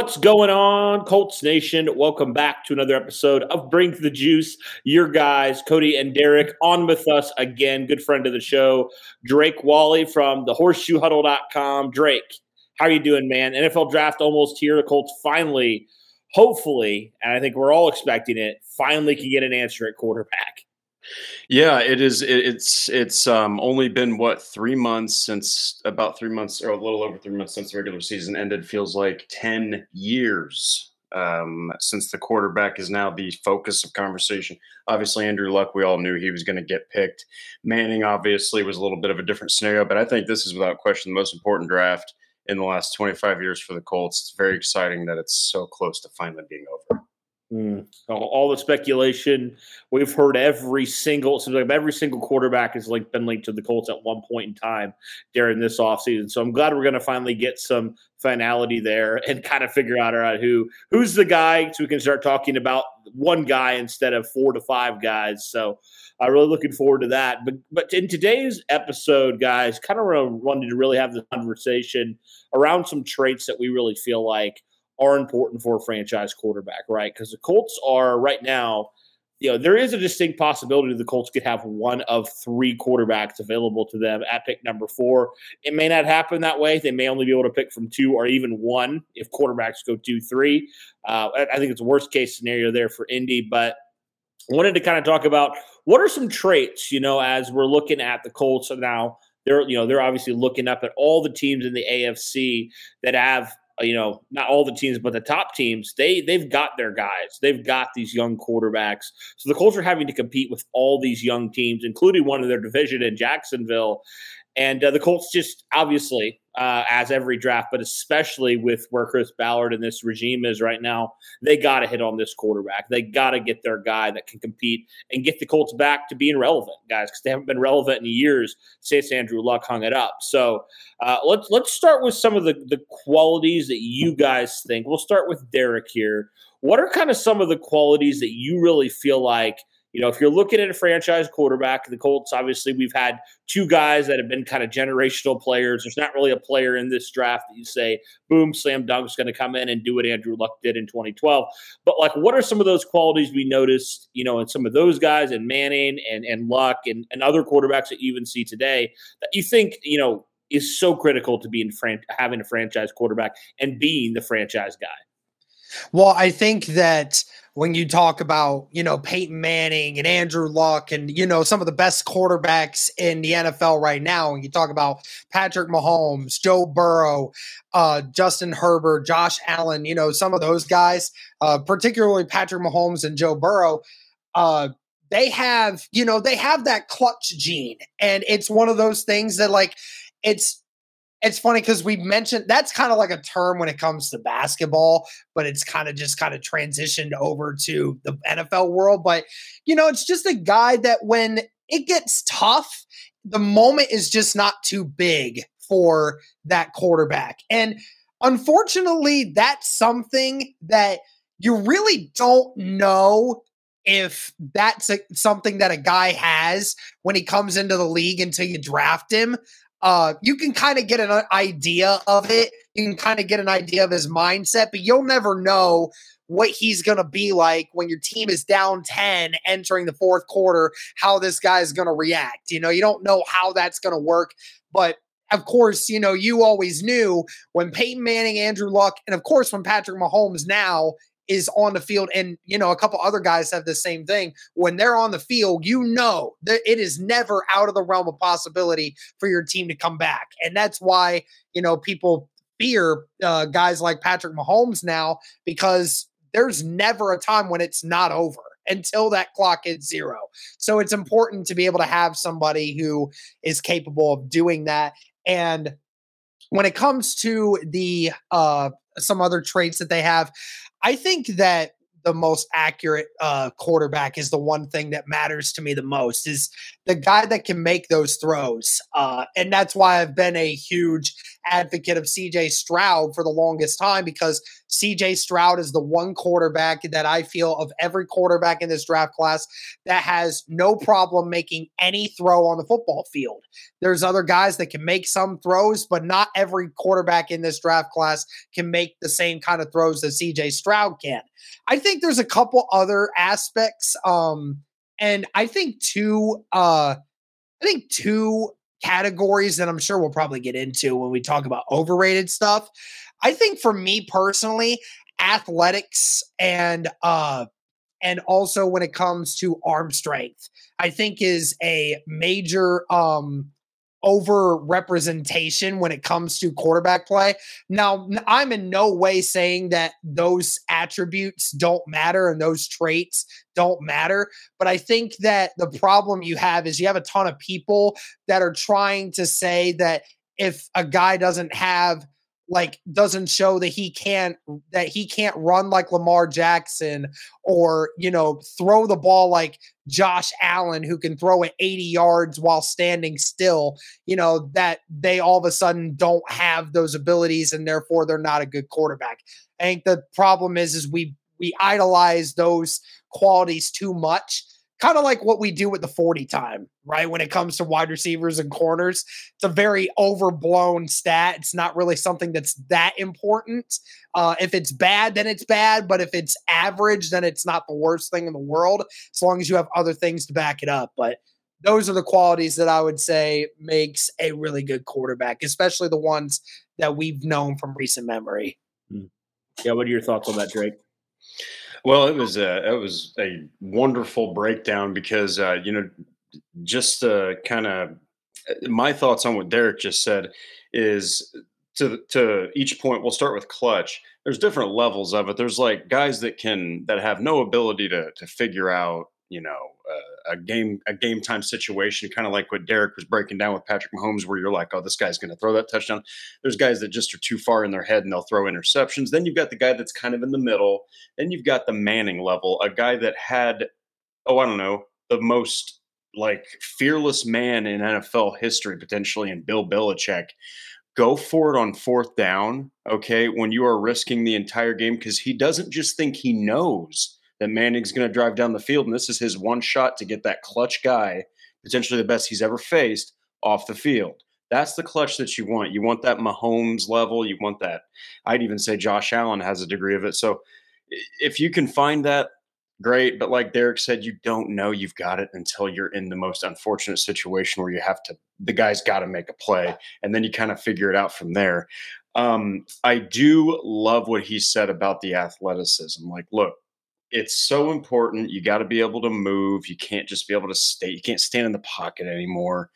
What's going on, Colts Nation? Welcome back to another episode of Bring the Juice. Your guys, Cody and Derek, on with us again. Good friend of the show, Drake Wally from the horseshoehuddle.com. Drake, how are you doing, man? NFL draft almost here. The Colts finally, hopefully, and I think we're all expecting it, finally can get an answer at quarterback. Yeah, it is. It, it's it's um, only been what three months since about three months or a little over three months since the regular season ended. Feels like ten years um, since the quarterback is now the focus of conversation. Obviously, Andrew Luck, we all knew he was going to get picked. Manning obviously was a little bit of a different scenario, but I think this is without question the most important draft in the last 25 years for the Colts. It's very exciting that it's so close to finally being over. Mm. All the speculation we've heard every single every single quarterback has like been linked to the Colts at one point in time during this offseason. So I'm glad we're going to finally get some finality there and kind of figure out, out who who's the guy so we can start talking about one guy instead of four to five guys. So I'm really looking forward to that. But but in today's episode, guys, kind of wanted to really have the conversation around some traits that we really feel like are important for a franchise quarterback, right? Because the Colts are right now, you know, there is a distinct possibility the Colts could have one of three quarterbacks available to them at pick number four. It may not happen that way. They may only be able to pick from two or even one if quarterbacks go two, three. Uh, I think it's a worst case scenario there for Indy, but wanted to kind of talk about what are some traits, you know, as we're looking at the Colts now. They're, you know, they're obviously looking up at all the teams in the AFC that have Uh, you know, not all the teams, but the top teams, they they've got their guys. They've got these young quarterbacks. So the Colts are having to compete with all these young teams, including one of their division in Jacksonville. And uh, the Colts just obviously, uh, as every draft, but especially with where Chris Ballard and this regime is right now, they got to hit on this quarterback. They got to get their guy that can compete and get the Colts back to being relevant, guys, because they haven't been relevant in years since Andrew Luck hung it up. So uh, let's let's start with some of the the qualities that you guys think. We'll start with Derek here. What are kind of some of the qualities that you really feel like? You know, if you're looking at a franchise quarterback, the Colts, obviously, we've had two guys that have been kind of generational players. There's not really a player in this draft that you say, boom, slam dunk is going to come in and do what Andrew Luck did in 2012. But, like, what are some of those qualities we noticed, you know, in some of those guys and Manning and, and Luck and, and other quarterbacks that you even see today that you think, you know, is so critical to being fran- having a franchise quarterback and being the franchise guy? Well, I think that when you talk about, you know, Peyton Manning and Andrew Luck and, you know, some of the best quarterbacks in the NFL right now, and you talk about Patrick Mahomes, Joe Burrow, uh, Justin Herbert, Josh Allen, you know, some of those guys, uh, particularly Patrick Mahomes and Joe Burrow, uh, they have, you know, they have that clutch gene. And it's one of those things that, like, it's it's funny because we mentioned that's kind of like a term when it comes to basketball, but it's kind of just kind of transitioned over to the NFL world. But, you know, it's just a guy that when it gets tough, the moment is just not too big for that quarterback. And unfortunately, that's something that you really don't know if that's a, something that a guy has when he comes into the league until you draft him, uh, you can kind of get an idea of it. You can kind of get an idea of his mindset, but you'll never know what he's going to be like when your team is down 10 entering the fourth quarter, how this guy is going to react. You know, you don't know how that's going to work, but of course, you know, you always knew when Peyton Manning, Andrew Luck, and of course when Patrick Mahomes now is on the field, and you know, a couple other guys have the same thing. When they're on the field, you know that it is never out of the realm of possibility for your team to come back. And that's why, you know, people fear uh, guys like Patrick Mahomes now because there's never a time when it's not over until that clock hits zero. So it's important to be able to have somebody who is capable of doing that. And when it comes to the uh some other traits that they have, I think that the most accurate uh, quarterback is the one thing that matters to me the most is the guy that can make those throws uh, and that's why i've been a huge advocate of cj stroud for the longest time because cj stroud is the one quarterback that i feel of every quarterback in this draft class that has no problem making any throw on the football field. There's other guys that can make some throws but not every quarterback in this draft class can make the same kind of throws that cj stroud can. I think there's a couple other aspects. Um, and I think two, uh, I think two categories that I'm sure we'll probably get into when we talk about overrated stuff. I think for me personally, athletics and uh and also when it comes to arm strength, I think is a major um over representation when it comes to quarterback play. Now, I'm in no way saying that those attributes don't matter and those traits don't matter, but I think that the problem you have is you have a ton of people that are trying to say that if a guy doesn't have like doesn't show that he can't that he can't run like Lamar Jackson or you know throw the ball like Josh Allen who can throw it 80 yards while standing still you know that they all of a sudden don't have those abilities and therefore they're not a good quarterback. I think the problem is is we we idolize those qualities too much kind of like what we do with the 40 time, right? When it comes to wide receivers and corners, it's a very overblown stat. It's not really something that's that important. Uh, if it's bad, then it's bad. But if it's average, then it's not the worst thing in the world, as long as you have other things to back it up. But those are the qualities that I would say makes a really good quarterback, especially the ones that we've known from recent memory. Hmm. Yeah, what are your thoughts on that, Drake? Well, it was a it was a wonderful breakdown because uh, you know just uh, kind of my thoughts on what Derek just said is to to each point. We'll start with clutch. There's different levels of it. There's like guys that can that have no ability to to figure out you know a game a game time situation, kind of like what Derek was breaking down with Patrick Mahomes, where you're like, oh, this guy's going to throw that touchdown. There's guys that just are too far in their head and they'll throw interceptions. Then you've got the guy that's kind of in the middle. Then you've got the Manning level, a guy that had, oh, I don't know, the most like fearless man in NFL history potentially, in Bill Belichick. Go for it on fourth down, okay, when you are risking the entire game because he doesn't just think he knows that Manning's going to drive down the field, and this is his one shot to get that clutch guy, potentially the best he's ever faced, off the field. That's the clutch that you want. You want that Mahomes level. You want that. I'd even say Josh Allen has a degree of it. So if you can find that, great. But like Derek said, you don't know you've got it until you're in the most unfortunate situation where you have to, the guy's got to make a play. And then you kind of figure it out from there. Um, I do love what he said about the athleticism. Like, look, it's so important. You got to be able to move. You can't just be able to stay. You can't stand in the pocket anymore.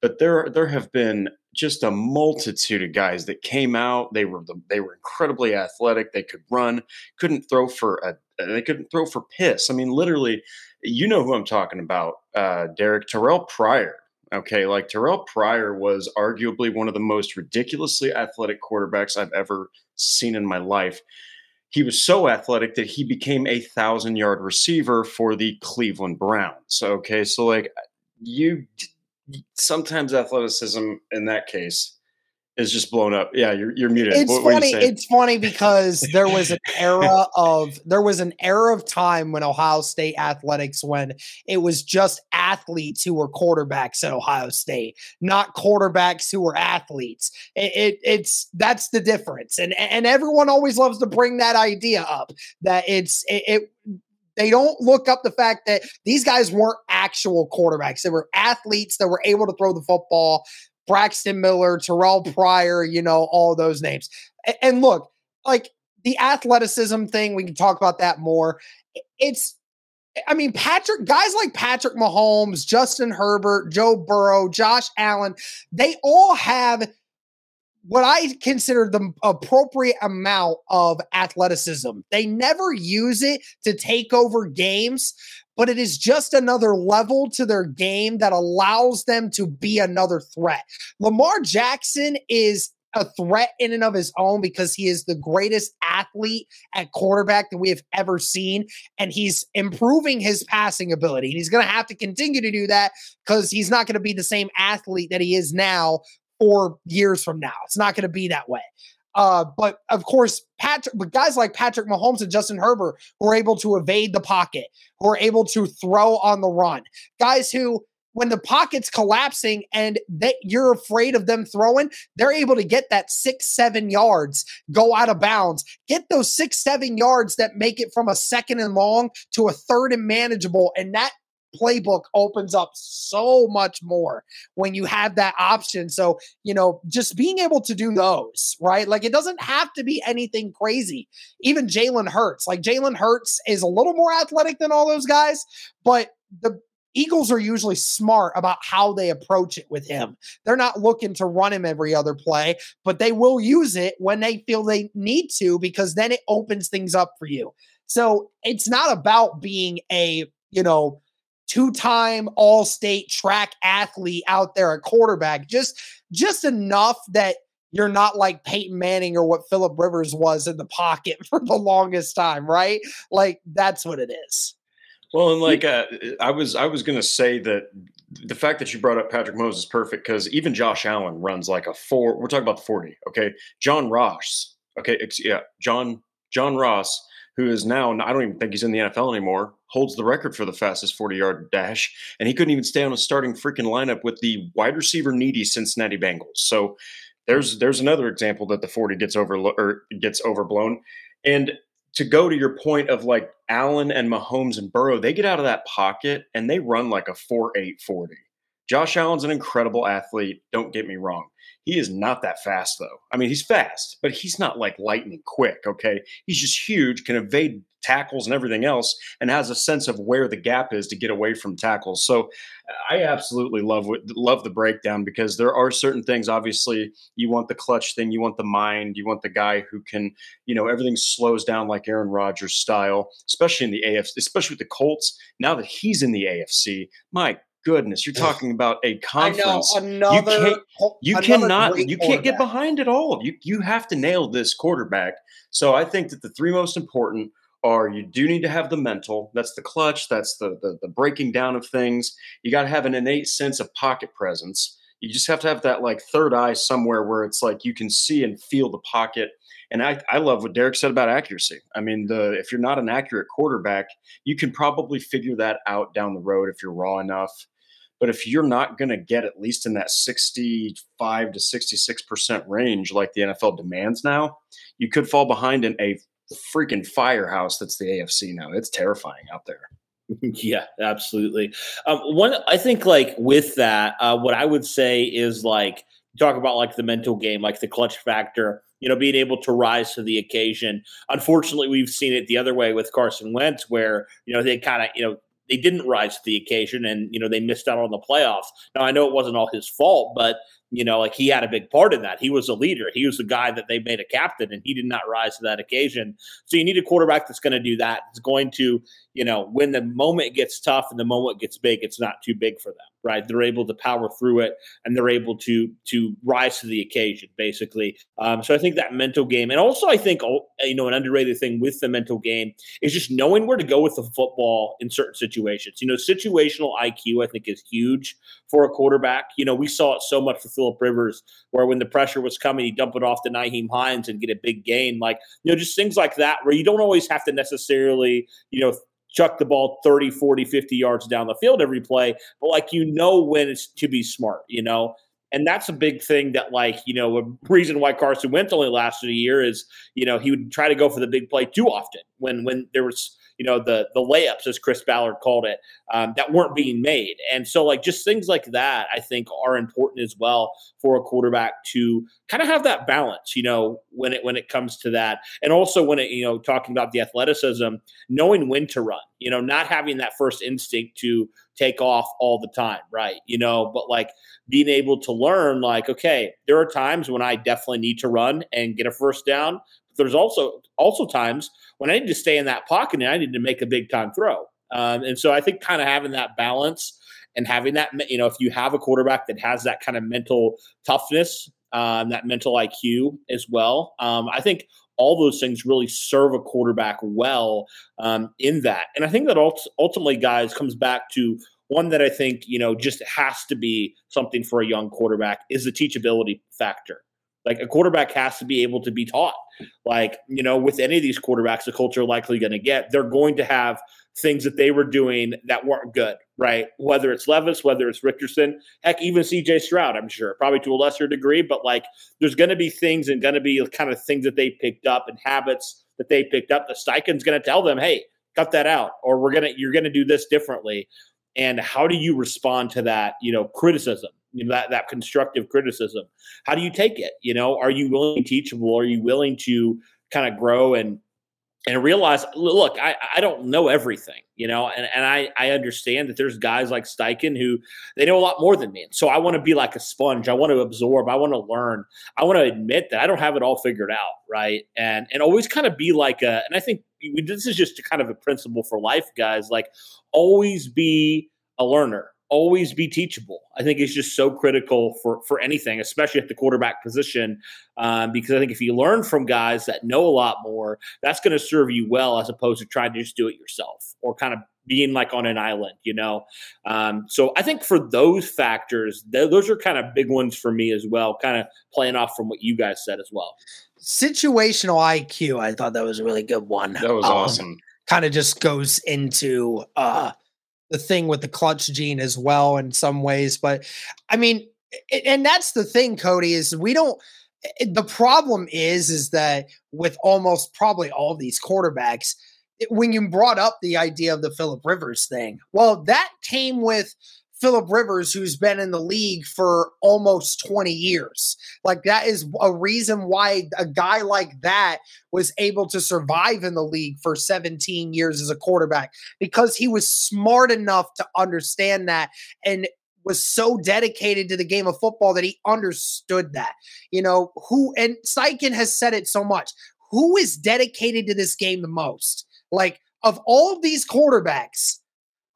But there, there have been just a multitude of guys that came out. They were the, they were incredibly athletic. They could run. Couldn't throw for a. They couldn't throw for piss. I mean, literally, you know who I'm talking about, uh, Derek Terrell Pryor. Okay, like Terrell Pryor was arguably one of the most ridiculously athletic quarterbacks I've ever seen in my life he was so athletic that he became a thousand yard receiver for the Cleveland Browns. Okay, so like you sometimes athleticism in that case is just blown up. Yeah, you're you're muted. It's What- what funny. saying? It's funny because there was an era of there was an era of time when Ohio State athletics when it was just athletes who were quarterbacks at Ohio State, not quarterbacks who were athletes. It, it it's that's the difference, and and everyone always loves to bring that idea up that it's it, it they don't look up the fact that these guys weren't actual quarterbacks. They were athletes that were able to throw the football. Braxton Miller, Terrell Pryor, you know, all those names. And, look, like the athleticism thing, we can talk about that more. It's, I mean, Patrick, guys like Patrick Mahomes, Justin Herbert, Joe Burrow, Josh Allen, they all have what I consider the appropriate amount of athleticism. They never use it to take over games, but it is just another level to their game that allows them to be another threat. Lamar Jackson is a threat in and of his own because he is the greatest athlete at quarterback that we have ever seen. And he's improving his passing ability. And he's going to have to continue to do that because he's not going to be the same athlete that he is now four years from now. It's not going to be that way. Uh, but of course, Patrick, but guys like Patrick Mahomes and Justin Herbert who are able to evade the pocket, who are able to throw on the run, guys who, when the pocket's collapsing and that you're afraid of them throwing, they're able to get that six, seven yards, go out of bounds, get those six, seven yards that make it from a second and long to a third and manageable. And that playbook opens up so much more when you have that option. So, you know, just being able to do those, right? Like it doesn't have to be anything crazy. Even Jalen Hurts, like Jalen Hurts is a little more athletic than all those guys, but the Eagles are usually smart about how they approach it with him. They're not looking to run him every other play, but they will use it when they feel they need to because then it opens things up for you. So it's not about being a, you know, two-time all-state track athlete out there at quarterback just just enough that you're not like Peyton Manning or what Philip Rivers was in the pocket for the longest time, right? Like that's what it is. Well, and like uh, I was, I was going to say that the fact that you brought up Patrick Mahomes is perfect because even Josh Allen runs like a four. We're talking about the forty, okay? John Ross, okay, yeah, John John Ross, who is now I don't even think he's in the NFL anymore, holds the record for the fastest forty-yard dash, and he couldn't even stay on a starting freaking lineup with the wide receiver needy Cincinnati Bengals. So there's there's another example that the forty gets over or gets overblown, and to go to your point of like Allen and Mahomes and Burrow, they get out of that pocket and they run like a 4 8 40. Josh Allen's an incredible athlete. Don't get me wrong. He is not that fast, though. I mean, he's fast, but he's not like lightning quick, okay? He's just huge, can evade tackles and everything else, and has a sense of where the gap is to get away from tackles. So I absolutely love love the breakdown because there are certain things. Obviously, you want the clutch thing, you want the mind, you want the guy who can, you know, everything slows down like Aaron Rodgers style, especially in the AFC, especially with the Colts. Now that he's in the AFC, my goodness, you're talking about a conference. I know another. can't- You cannot, you can't get behind it all. You you have to nail this quarterback. So I think that the three most important are you do need to have the mental. That's the clutch. That's the the, the breaking down of things. You got to have an innate sense of pocket presence. You just have to have that like third eye somewhere where it's like you can see and feel the pocket. And I, I love what Derek said about accuracy. I mean, the if you're not an accurate quarterback, you can probably figure that out down the road if you're raw enough. But if you're not going to get at least in that 65 to 66% range like the NFL demands now, you could fall behind in a freaking firehouse that's the AFC now. It's terrifying out there. Yeah, absolutely. Um, one, I think, like with that, uh, what I would say is like talk about like the mental game, like the clutch factor. You know, being able to rise to the occasion. Unfortunately, we've seen it the other way with Carson Wentz, where you know they kind of you know they didn't rise to the occasion, and you know they missed out on the playoffs. Now I know it wasn't all his fault, but you know, like he had a big part in that. He was a leader. He was the guy that they made a captain, and he did not rise to that occasion. So you need a quarterback that's going to do that. It's going to, you know, when the moment gets tough and the moment gets big, it's not too big for them, right? They're able to power through it and they're able to to rise to the occasion, basically. Um, so I think that mental game, and also I think you know an underrated thing with the mental game is just knowing where to go with the football in certain situations. You know, situational IQ I think is huge for a quarterback. You know, we saw it so much for Philip Rivers, where when the pressure was coming, he'd dump it off to Nyheim Hines and get a big gain. Like you know, just things like that where you don't always have to necessarily you know chuck the ball 30, 40, 50 yards down the field every play, but like you know when it's to be smart, you know? And that's a big thing that, like, you know, a reason why Carson Wentz only lasted a year is, you know, he would try to go for the big play too often when when there was you know the the layups as Chris Ballard called it um, that weren't being made, and so like just things like that I think are important as well for a quarterback to kind of have that balance, you know, when it when it comes to that, and also when it you know talking about the athleticism, knowing when to run, you know, not having that first instinct to take off all the time, right? You know, but like being able to learn, like, okay, there are times when I definitely need to run and get a first down. There's also also times when I need to stay in that pocket and I need to make a big time throw. Um, and so I think kind of having that balance and having that, you know, if you have a quarterback that has that kind of mental toughness, um, that mental IQ as well, um, I think all those things really serve a quarterback well um, in that. And I think that ultimately, guys, comes back to one that I think, you know, just has to be something for a young quarterback is the teachability factor. Like a quarterback has to be able to be taught. Like, you know, with any of these quarterbacks, the culture likely going to get, they're going to have things that they were doing that weren't good, right? Whether it's Levis, whether it's Richardson, heck, even CJ Stroud, I'm sure, probably to a lesser degree, but like there's going to be things and going to be kind of things that they picked up and habits that they picked up. The Steichen's going to tell them, hey, cut that out, or we're going to, you're going to do this differently. And how do you respond to that, you know, criticism? That that constructive criticism. How do you take it? You know, are you willing to teachable? Are you willing to kind of grow and and realize, look, I, I don't know everything, you know, and, and I, I understand that there's guys like Steichen who they know a lot more than me. So I want to be like a sponge. I want to absorb. I want to learn. I want to admit that I don't have it all figured out. Right. And, and always kind of be like a, and I think this is just kind of a principle for life, guys, like always be a learner always be teachable. I think it's just so critical for for anything, especially at the quarterback position, um, because I think if you learn from guys that know a lot more, that's going to serve you well as opposed to trying to just do it yourself or kind of being like on an island, you know. Um, so I think for those factors, th- those are kind of big ones for me as well. Kind of playing off from what you guys said as well. Situational IQ, I thought that was a really good one. That was um, awesome. Kind of just goes into uh, the thing with the clutch gene as well in some ways. But I mean, and that's the thing, Cody, is we don't the problem is is that with almost probably all these quarterbacks when you brought up the idea of the Philip Rivers thing well that came with Philip Rivers, who's been in the league for almost 20 years. Like, that is a reason why a guy like that was able to survive in the league for 17 years as a quarterback because he was smart enough to understand that and was so dedicated to the game of football that he understood that. You know, who, and Steichen has said it so much who is dedicated to this game the most? Like, of all of these quarterbacks,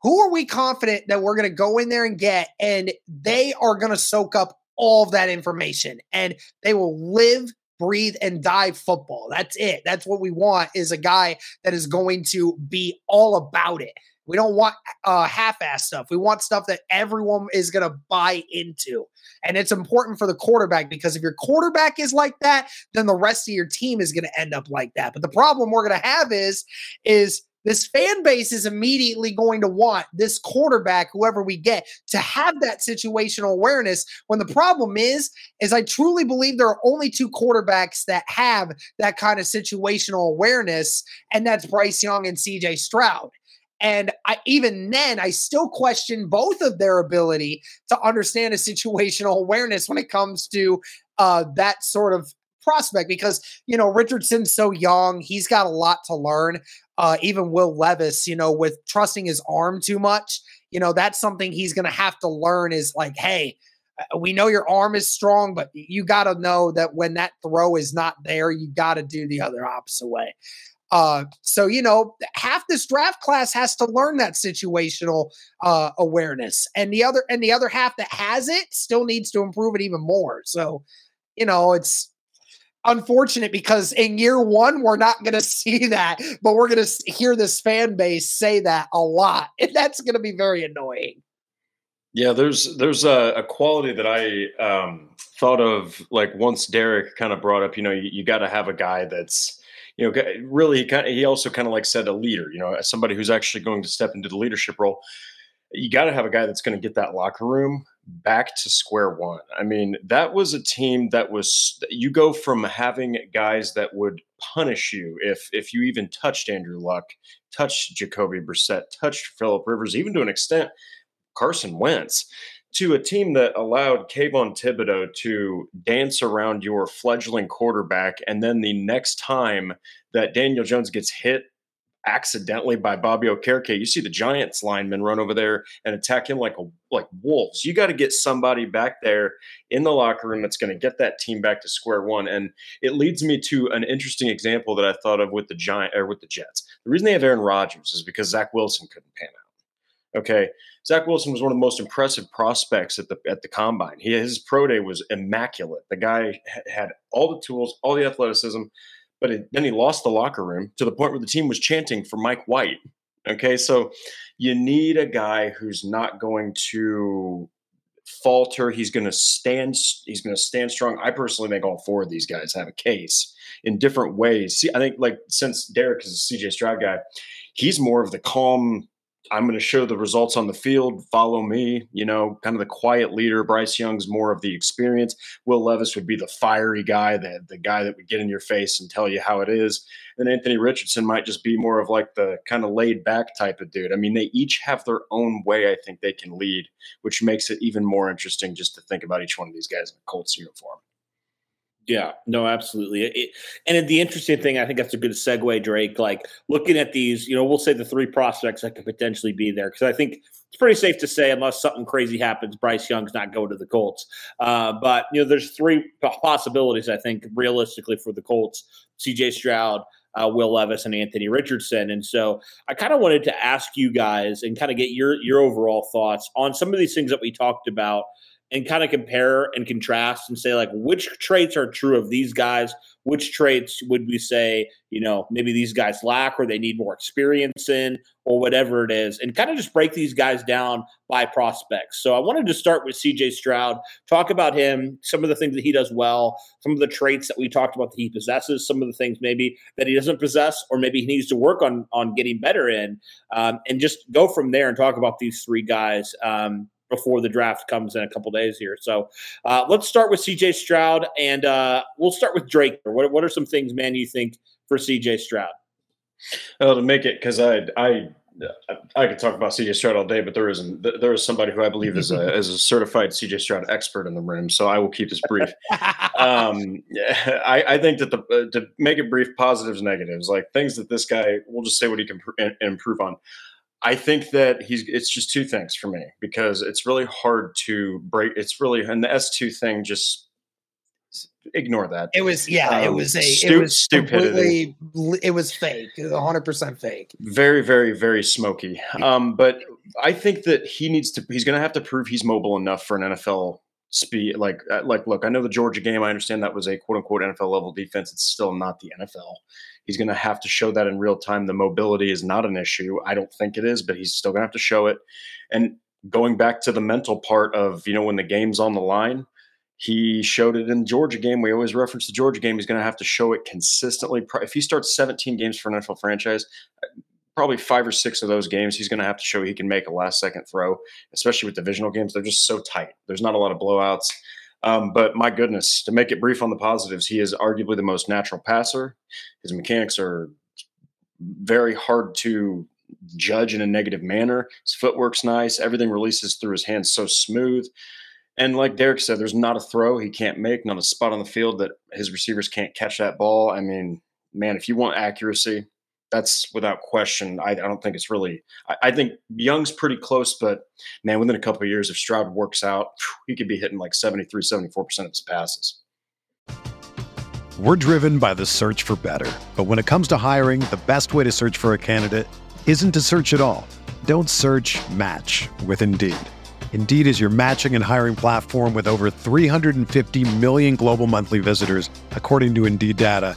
who are we confident that we're going to go in there and get and they are going to soak up all of that information and they will live breathe and die football. That's it. That's what we want is a guy that is going to be all about it. We don't want uh, half-ass stuff. We want stuff that everyone is going to buy into. And it's important for the quarterback because if your quarterback is like that then the rest of your team is going to end up like that. But the problem we're going to have is is this fan base is immediately going to want this quarterback whoever we get to have that situational awareness. When the problem is is i truly believe there are only two quarterbacks that have that kind of situational awareness and that's bryce young and cj stroud. And I, even then, I still question both of their ability to understand a situational awareness when it comes to uh, that sort of prospect because you know Richardson's so young, he's got a lot to learn. Uh, even Will Levis, you know, with trusting his arm too much, you know, that's something he's going to have to learn. Is like, hey, uh, we know your arm is strong, but you got to know that when that throw is not there, you got to do the other opposite way. Uh, so you know, half this draft class has to learn that situational uh, awareness, and the other and the other half that has it still needs to improve it even more. So, you know, it's unfortunate because in year one we're not going to see that, but we're going to hear this fan base say that a lot, and that's going to be very annoying. Yeah, there's there's a, a quality that I um, thought of like once Derek kind of brought up. You know, you, you got to have a guy that's you know really he kind of, he also kind of like said a leader. You know, somebody who's actually going to step into the leadership role. You got to have a guy that's going to get that locker room back to square one. I mean, that was a team that was you go from having guys that would punish you if if you even touched Andrew Luck, touched Jacoby Brissett, touched Philip Rivers, even to an extent Carson Wentz to a team that allowed Kayvon Thibodeaux to dance around your fledgling quarterback. And then the next time that Daniel Jones gets hit accidentally by Bobby Okereke, you see the Giants linemen run over there and attack him like a, like wolves. You got to get somebody back there in the locker room that's going to get that team back to square one. And it leads me to an interesting example that I thought of with the Giant or with the Jets. The reason they have Aaron Rodgers is because Zach Wilson couldn't pan out. Okay, Zach Wilson was one of the most impressive prospects at the at the combine. He his pro day was immaculate. The guy had all the tools, all the athleticism, but it, then he lost the locker room to the point where the team was chanting for Mike White. Okay, so you need a guy who's not going to falter. He's going to stand. He's going to stand strong. I personally think all four of these guys have a case in different ways. See, I think like since Derek is a CJ Stroud guy, he's more of the calm I'm going to show the results on the field. Follow me. You know, kind of the quiet leader. Bryce Young's more of the experience. Will Levis would be the fiery guy, the the guy that would get in your face and tell you how it is. And Anthony Richardson might just be more of like the kind of laid back type of dude. I mean, they each have their own way. I think they can lead, which makes it even more interesting just to think about each one of these guys in a Colts uniform. Yeah, no, absolutely. It, and the interesting thing, I think that's a good segue, Drake. Like looking at these, you know, we'll say the three prospects that could potentially be there because I think it's pretty safe to say, unless something crazy happens, Bryce Young's not going to the Colts. Uh, but you know, there's three possibilities I think realistically for the Colts: C.J. Stroud, uh, Will Levis, and Anthony Richardson. And so I kind of wanted to ask you guys and kind of get your your overall thoughts on some of these things that we talked about and kind of compare and contrast and say like which traits are true of these guys? Which traits would we say you know maybe these guys lack or they need more experience in or whatever it is? And kind of just break these guys down by prospects. So i wanted to start with cj stroud talk about him some of the things that he does well some of the traits that we talked about that he possesses some of the things maybe that he doesn't possess or maybe he needs to work on on getting better in um, and just go from there and talk about these three guys um, before the draft comes in a couple days here. So uh, let's start with CJ Stroud, and uh, we'll start with Drake. What, what are some things, man, you think for CJ Stroud? Well, to make it, because I, I, I could talk about CJ Stroud all day, but there isn't. There is somebody who I believe is a, is a certified CJ Stroud expert in the room, so I will keep this brief. um, I, I, think that the to make it brief, positives, negatives, like things that this guy, we'll just say what he can pr- improve on. I think that he's it's just two things for me because it's really hard to break it's really and the S2 thing just ignore that. It was yeah, um, it was a stu- it was stupidity. It was fake. It 100% fake. Very very very smoky. Um but I think that he needs to he's going to have to prove he's mobile enough for an NFL speed like uh, like look, I know the Georgia game, I understand that was a quote unquote NFL level defense. It's still not the NFL. He's going to have to show that in real time. The mobility is not an issue. I don't think it is, but he's still going to have to show it. And going back to the mental part of, you know, when the game's on the line, he showed it in the Georgia game. We always reference the Georgia game. He's going to have to show it consistently. If he starts 17 games for an NFL franchise, probably five or six of those games, he's going to have to show he can make a last second throw, especially with divisional games. They're just so tight. There's not a lot of blowouts. Um, but my goodness, to make it brief on the positives, he is arguably the most natural passer. His mechanics are very hard to judge in a negative manner. His footwork's nice. Everything releases through his hands so smooth. And like Derek said, there's not a throw he can't make, not a spot on the field that his receivers can't catch that ball. I mean, man, if you want accuracy, that's without question. I, I don't think it's really. I, I, think Young's pretty close, but man, within a couple of years, if Stroud works out, he could be hitting like 73, 74 percent of his passes. We're driven by the search for better. But when it comes to hiring, the best way to search for a candidate isn't to search at all. Don't search match with Indeed. Indeed is your matching and hiring platform with over 350 million global monthly visitors, according to Indeed data,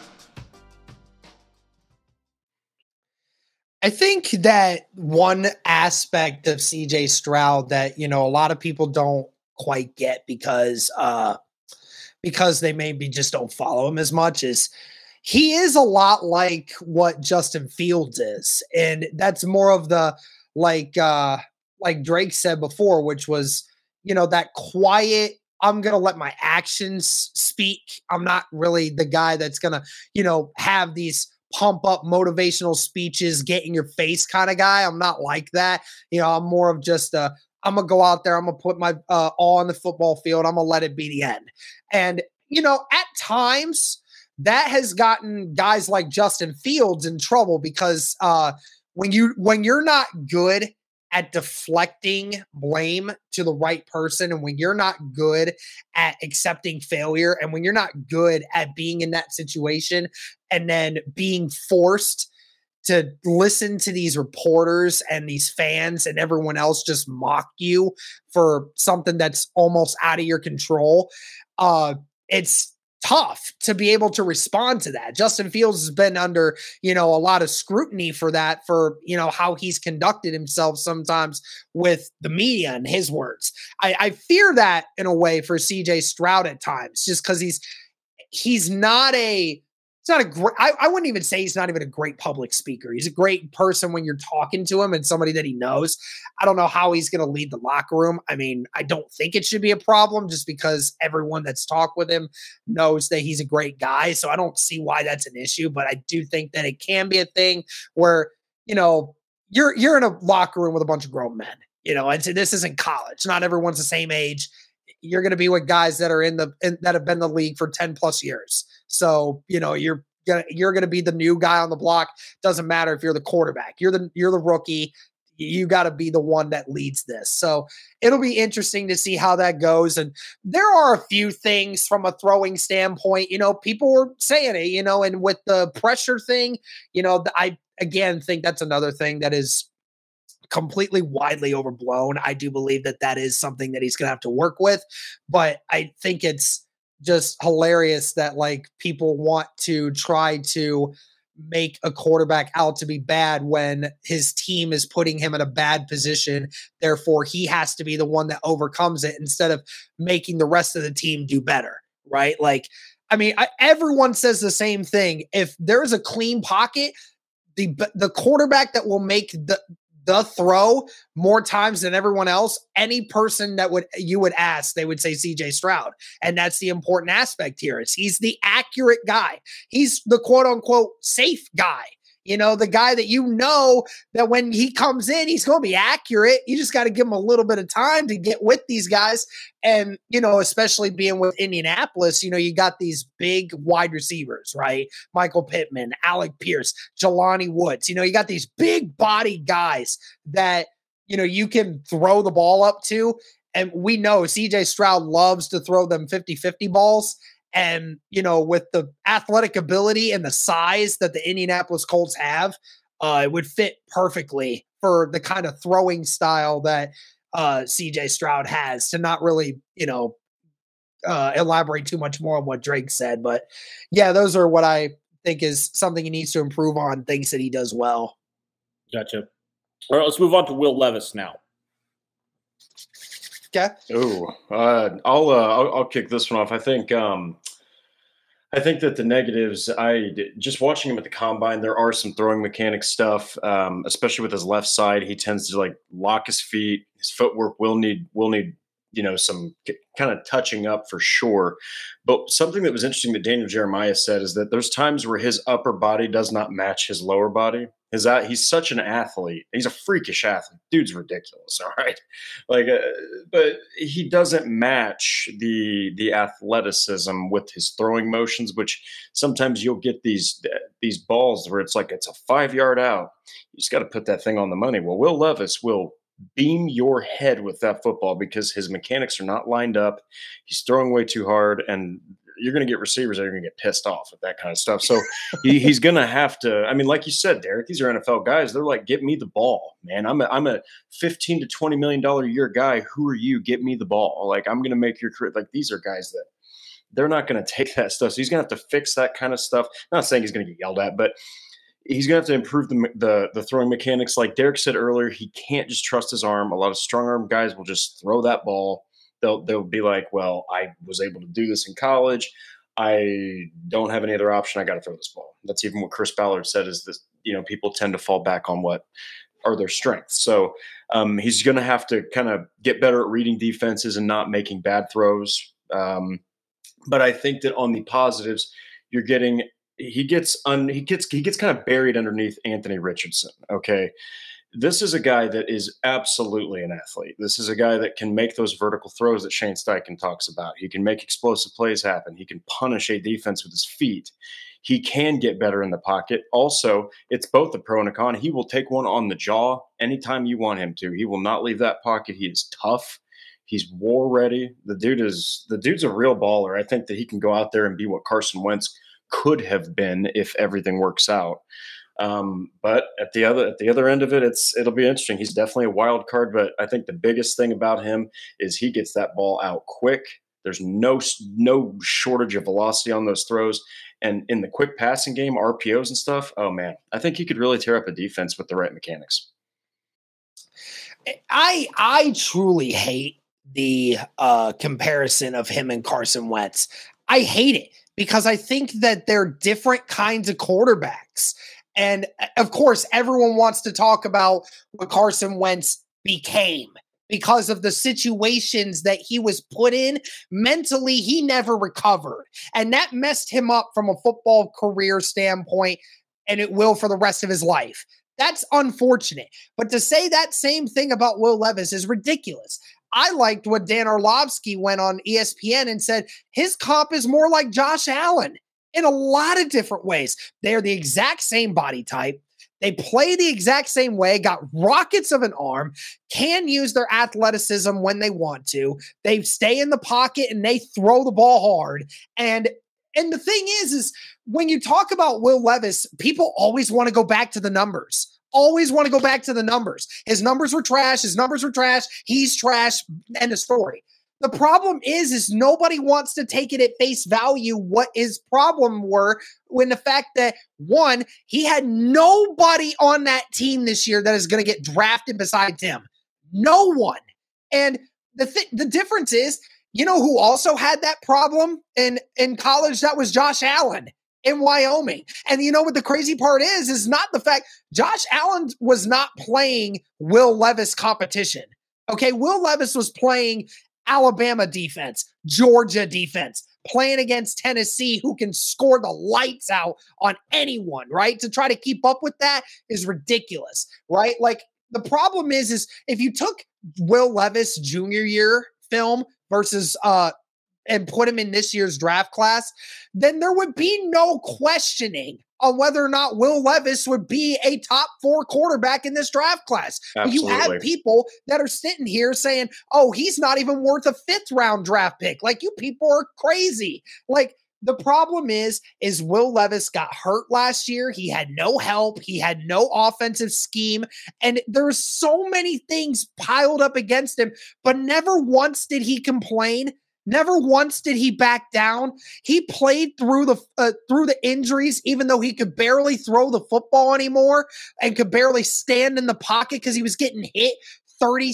I think that one aspect of CJ Stroud that, you know, a lot of people don't quite get because uh because they maybe just don't follow him as much is he is a lot like what Justin Fields is. And that's more of the like uh like Drake said before, which was, you know, that quiet I'm going to let my actions speak. I'm not really the guy that's going to, you know, have these pump up motivational speeches, get in your face kind of guy. I'm not like that. You know, I'm more of just a, I'm gonna go out there. I'm gonna put my uh, all on the football field. I'm gonna let it be the end. And you know, at times that has gotten guys like Justin Fields in trouble because uh, when you when you're not good at deflecting blame to the right person and when you're not good at accepting failure and when you're not good at being in that situation and then being forced to listen to these reporters and these fans and everyone else just mock you for something that's almost out of your control uh it's tough to be able to respond to that. Justin Fields has been under, you know, a lot of scrutiny for that, for, you know, how he's conducted himself sometimes with the media and his words. I, I fear that in a way for CJ Stroud at times, just because he's he's not a He's not a great, I, I wouldn't even say he's not even a great public speaker. He's a great person when you're talking to him and somebody that he knows. I don't know how he's going to lead the locker room. I mean, I don't think it should be a problem just because everyone that's talked with him knows that he's a great guy. So I don't see why that's an issue, but I do think that it can be a thing where, you know, you're you're in a locker room with a bunch of grown men, you know, and so this isn't college. Not everyone's the same age you're going to be with guys that are in the in, that have been the league for 10 plus years. So, you know, you're gonna you're going to be the new guy on the block. Doesn't matter if you're the quarterback. You're the you're the rookie. You got to be the one that leads this. So it'll be interesting to see how that goes. And there are a few things from a throwing standpoint. You know, people were saying it. You know, and with the pressure thing, you know, I again think that's another thing that is completely widely overblown. I do believe that that is something that he's going to have to work with, but I think it's just hilarious that like people want to try to make a quarterback out to be bad when his team is putting him in a bad position. Therefore, he has to be the one that overcomes it instead of making the rest of the team do better, right? Like, I mean, I, everyone says the same thing. If there's a clean pocket, the the quarterback that will make the the throw more times than everyone else, any person that would you would ask, they would say CJ Stroud. And that's the important aspect here is he's the accurate guy. He's the quote unquote safe guy. You know, the guy that you know that when he comes in, he's going to be accurate. You just got to give him a little bit of time to get with these guys. And, you know, especially being with Indianapolis, you know, you got these big wide receivers, right? Michael Pittman, Alec Pierce, Jelani Woods. You know, you got these big body guys that, you know, you can throw the ball up to. And we know CJ Stroud loves to throw them 50 50 balls. And, you know, with the athletic ability and the size that the Indianapolis Colts have, uh, it would fit perfectly for the kind of throwing style that uh, CJ Stroud has to not really, you know, uh, elaborate too much more on what Drake said. But yeah, those are what I think is something he needs to improve on, things that he does well. Gotcha. All right, let's move on to Will Levis now. Okay. Oh, uh, I'll, uh, I'll I'll kick this one off. I think um, I think that the negatives, I just watching him at the combine, there are some throwing mechanic stuff, um, especially with his left side. He tends to like lock his feet. His footwork will need will need you know some kind of touching up for sure. But something that was interesting that Daniel Jeremiah said is that there's times where his upper body does not match his lower body. His that he's such an athlete. He's a freakish athlete. Dude's ridiculous. All right, like, uh, but he doesn't match the the athleticism with his throwing motions. Which sometimes you'll get these these balls where it's like it's a five yard out. You just got to put that thing on the money. Well, Will Levis will beam your head with that football because his mechanics are not lined up. He's throwing way too hard, and you're going to get receivers that are going to get pissed off at that kind of stuff. So he, he's going to have to. I mean, like you said, Derek, these are NFL guys. They're like, get me the ball, man. I'm a, I'm a 15 to 20 million dollar year guy. Who are you? Get me the ball. Like I'm going to make your career. Like these are guys that they're not going to take that stuff. So he's going to have to fix that kind of stuff. Not saying he's going to get yelled at, but he's going to have to improve the, the, the throwing mechanics. Like Derek said earlier, he can't just trust his arm. A lot of strong arm guys will just throw that ball. They'll they'll be like, well, I was able to do this in college. I don't have any other option. I got to throw this ball. That's even what Chris Ballard said. Is that you know people tend to fall back on what are their strengths. So um, he's going to have to kind of get better at reading defenses and not making bad throws. Um, but I think that on the positives, you're getting he gets un, he gets he gets kind of buried underneath Anthony Richardson. Okay. This is a guy that is absolutely an athlete. This is a guy that can make those vertical throws that Shane Steichen talks about. He can make explosive plays happen. He can punish a defense with his feet. He can get better in the pocket. Also, it's both a pro and a con. He will take one on the jaw anytime you want him to. He will not leave that pocket. He is tough. He's war ready. The dude is the dude's a real baller. I think that he can go out there and be what Carson Wentz could have been if everything works out. Um, but at the other at the other end of it, it's it'll be interesting. He's definitely a wild card, but I think the biggest thing about him is he gets that ball out quick. There's no no shortage of velocity on those throws, and in the quick passing game, RPOs and stuff. Oh man, I think he could really tear up a defense with the right mechanics. I I truly hate the uh, comparison of him and Carson Wentz. I hate it because I think that they're different kinds of quarterbacks. And uh, of course, everyone wants to talk about what Carson Wentz became because of the situations that he was put in. Mentally, he never recovered. And that messed him up from a football career standpoint, and it will for the rest of his life. That's unfortunate. But to say that same thing about Will Levis is ridiculous. I liked what Dan Orlovsky went on ESPN and said his comp is more like Josh Allen in a lot of different ways. They're the exact same body type. They play the exact same way, got rockets of an arm, can use their athleticism when they want to. They stay in the pocket and they throw the ball hard. And and the thing is is when you talk about Will Levis, people always want to go back to the numbers always want to go back to the numbers. His numbers were trash. His numbers were trash. He's trash. End of story. The problem is, is nobody wants to take it at face value what his problem were when the fact that one, he had nobody on that team this year that is going to get drafted besides him. No one. And the th- the difference is, you know who also had that problem in in college? That was Josh Allen in Wyoming. And you know what the crazy part is is not the fact Josh Allen was not playing Will Levis competition. Okay, Will Levis was playing Alabama defense, Georgia defense, playing against Tennessee who can score the lights out on anyone, right? To try to keep up with that is ridiculous, right? Like the problem is is if you took Will Levis junior year film versus uh and put him in this year's draft class, then there would be no questioning on whether or not Will Levis would be a top four quarterback in this draft class. You have people that are sitting here saying, oh, he's not even worth a fifth round draft pick. Like, you people are crazy. Like, the problem is, is Will Levis got hurt last year. He had no help. He had no offensive scheme. And there's so many things piled up against him, but never once did he complain Never once did he back down. He played through the uh, through the injuries, even though he could barely throw the football anymore and could barely stand in the pocket because he was getting hit 30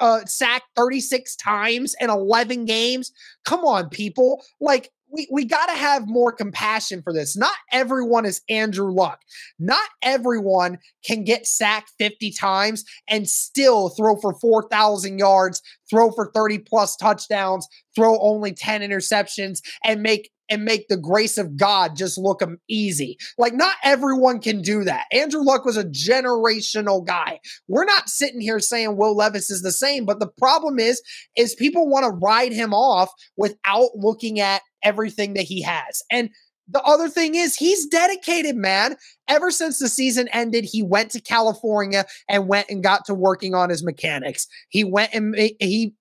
uh, sacked 36 times in 11 games. Come on, people. Like, we, we got to have more compassion for this. Not everyone is Andrew Luck. Not everyone can get sacked 50 times and still throw for 4,000 yards, throw for 30 plus touchdowns, throw only 10 interceptions, and make and make the grace of God just look easy. Like, not everyone can do that. Andrew Luck was a generational guy. We're not sitting here saying Will Levis is the same, but the problem is, is people want to ride him off without looking at everything that he has. And the other thing is he's dedicated, man. Ever since the season ended, he went to California and went and got to working on his mechanics. He went and he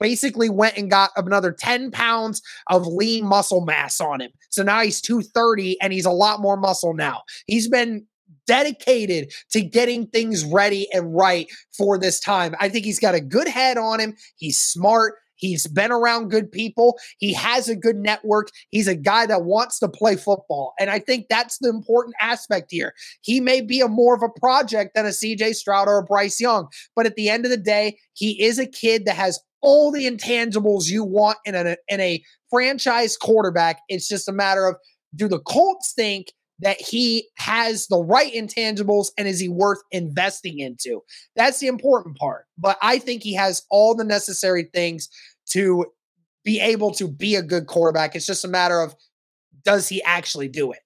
basically went and got another 10 pounds of lean muscle mass on him. So now he's 230 and he's a lot more muscle now. He's been dedicated to getting things ready and right for this time. I think he's got a good head on him. He's smart. He's been around good people. He has a good network. He's a guy that wants to play football. And I think that's the important aspect here. He may be a more of a project than a CJ Stroud or a Bryce Young, but at the end of the day, he is a kid that has all the intangibles you want in a in a franchise quarterback. It's just a matter of do the Colts think that he has the right intangibles and is he worth investing into? That's the important part. But I think he has all the necessary things to be able to be a good quarterback. It's just a matter of does he actually do it?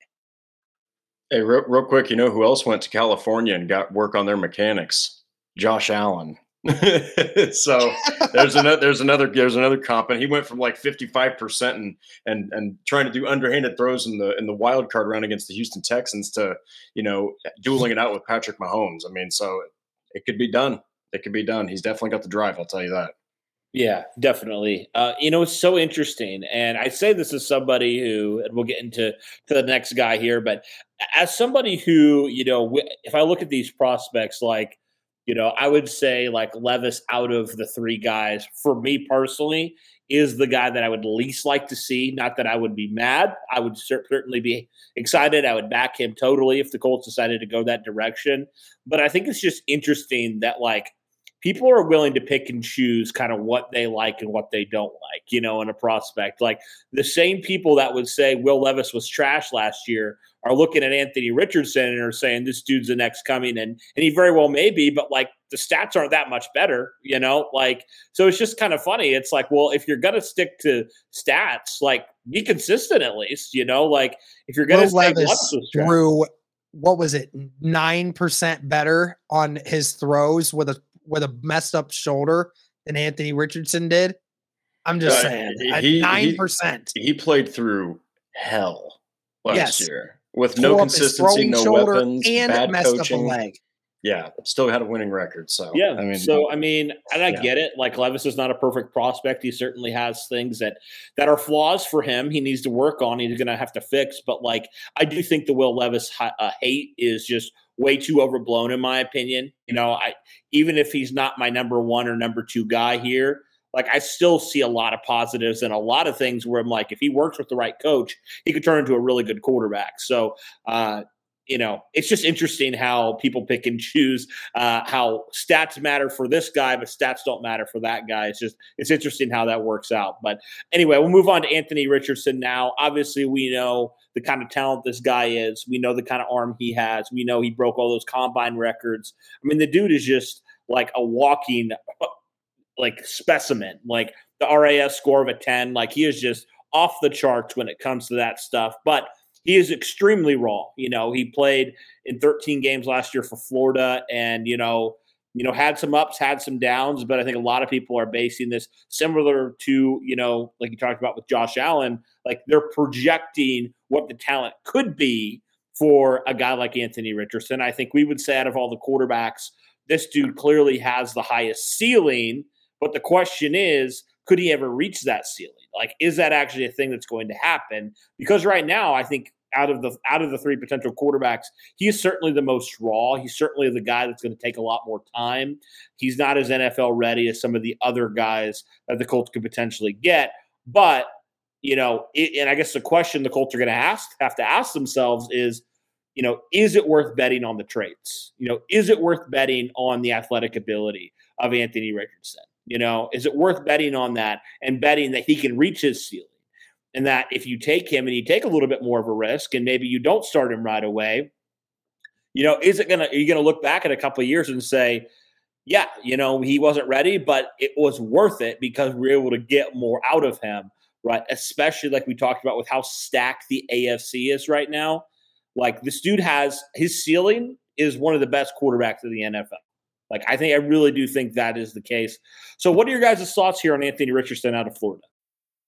Hey, real, real quick, you know who else went to California and got work on their mechanics? Josh Allen. so there's another there's another there's another comp and he went from like 55% and and and trying to do underhanded throws in the in the wild card round against the Houston Texans to you know dueling it out with Patrick Mahomes. I mean, so it could be done. It could be done. He's definitely got the drive, I'll tell you that. Yeah, definitely. Uh, you know, it's so interesting, and I say this as somebody who, and we'll get into to the next guy here, but as somebody who, you know, if I look at these prospects, like you know, I would say like Levis out of the three guys, for me personally, is the guy that I would least like to see. Not that I would be mad. I would certainly be excited. I would back him totally if the Colts decided to go that direction. But I think it's just interesting that like people are willing to pick and choose kind of what they like and what they don't like, you know, in a prospect. Like the same people that would say Will Levis was trash last year are looking at Anthony Richardson and are saying this dude's the next coming, and and he very well may be, but like the stats aren't that much better, you know. Like so, it's just kind of funny. It's like, well, if you're gonna stick to stats, like be consistent at least, you know. Like if you're gonna Will Levis threw what was it nine percent better on his throws with a with a messed up shoulder than Anthony Richardson did. I'm just uh, saying, nine percent. He played through hell last yes. year with no consistency, no weapons, and bad messed coaching. up a leg. Yeah, still had a winning record. So yeah, I mean, so I mean, and I yeah. get it. Like Levis is not a perfect prospect. He certainly has things that that are flaws for him. He needs to work on. He's going to have to fix. But like, I do think the Will Levis uh, hate is just way too overblown, in my opinion. You know, I even if he's not my number one or number two guy here, like I still see a lot of positives and a lot of things where I'm like, if he works with the right coach, he could turn into a really good quarterback. So, uh, you know, it's just interesting how people pick and choose uh, how stats matter for this guy, but stats don't matter for that guy. It's just it's interesting how that works out. But anyway, we'll move on to Anthony Richardson now. Obviously, we know the kind of talent this guy is. We know the kind of arm he has. We know he broke all those combine records. I mean, the dude is just like a walking like specimen, like the RAS score of a 10. Like he is just off the charts when it comes to that stuff. But he is extremely raw. You know, he played in 13 games last year for Florida and, you know, you know, had some ups, had some downs, but I think a lot of people are basing this similar to, you know, like you talked about with Josh Allen, like they're projecting what the talent could be for a guy like Anthony Richardson. I think we would say out of all the quarterbacks, this dude clearly has the highest ceiling but the question is, could he ever reach that ceiling? Like, is that actually a thing that's going to happen? Because right now, I think out of the out of the three potential quarterbacks, he is certainly the most raw. He's certainly the guy that's going to take a lot more time. He's not as NFL ready as some of the other guys that the Colts could potentially get. But you know, it, and I guess the question the Colts are going to ask have to ask themselves is, you know, is it worth betting on the traits? You know, is it worth betting on the athletic ability of Anthony Richardson? You know, is it worth betting on that and betting that he can reach his ceiling? And that if you take him and you take a little bit more of a risk and maybe you don't start him right away, you know, is it gonna are you gonna look back at a couple of years and say, yeah, you know, he wasn't ready, but it was worth it because we were able to get more out of him, right? Especially like we talked about with how stacked the AFC is right now. Like this dude has his ceiling is one of the best quarterbacks of the NFL. Like I think I really do think that is the case. So what are your guys' thoughts here on Anthony Richardson out of Florida?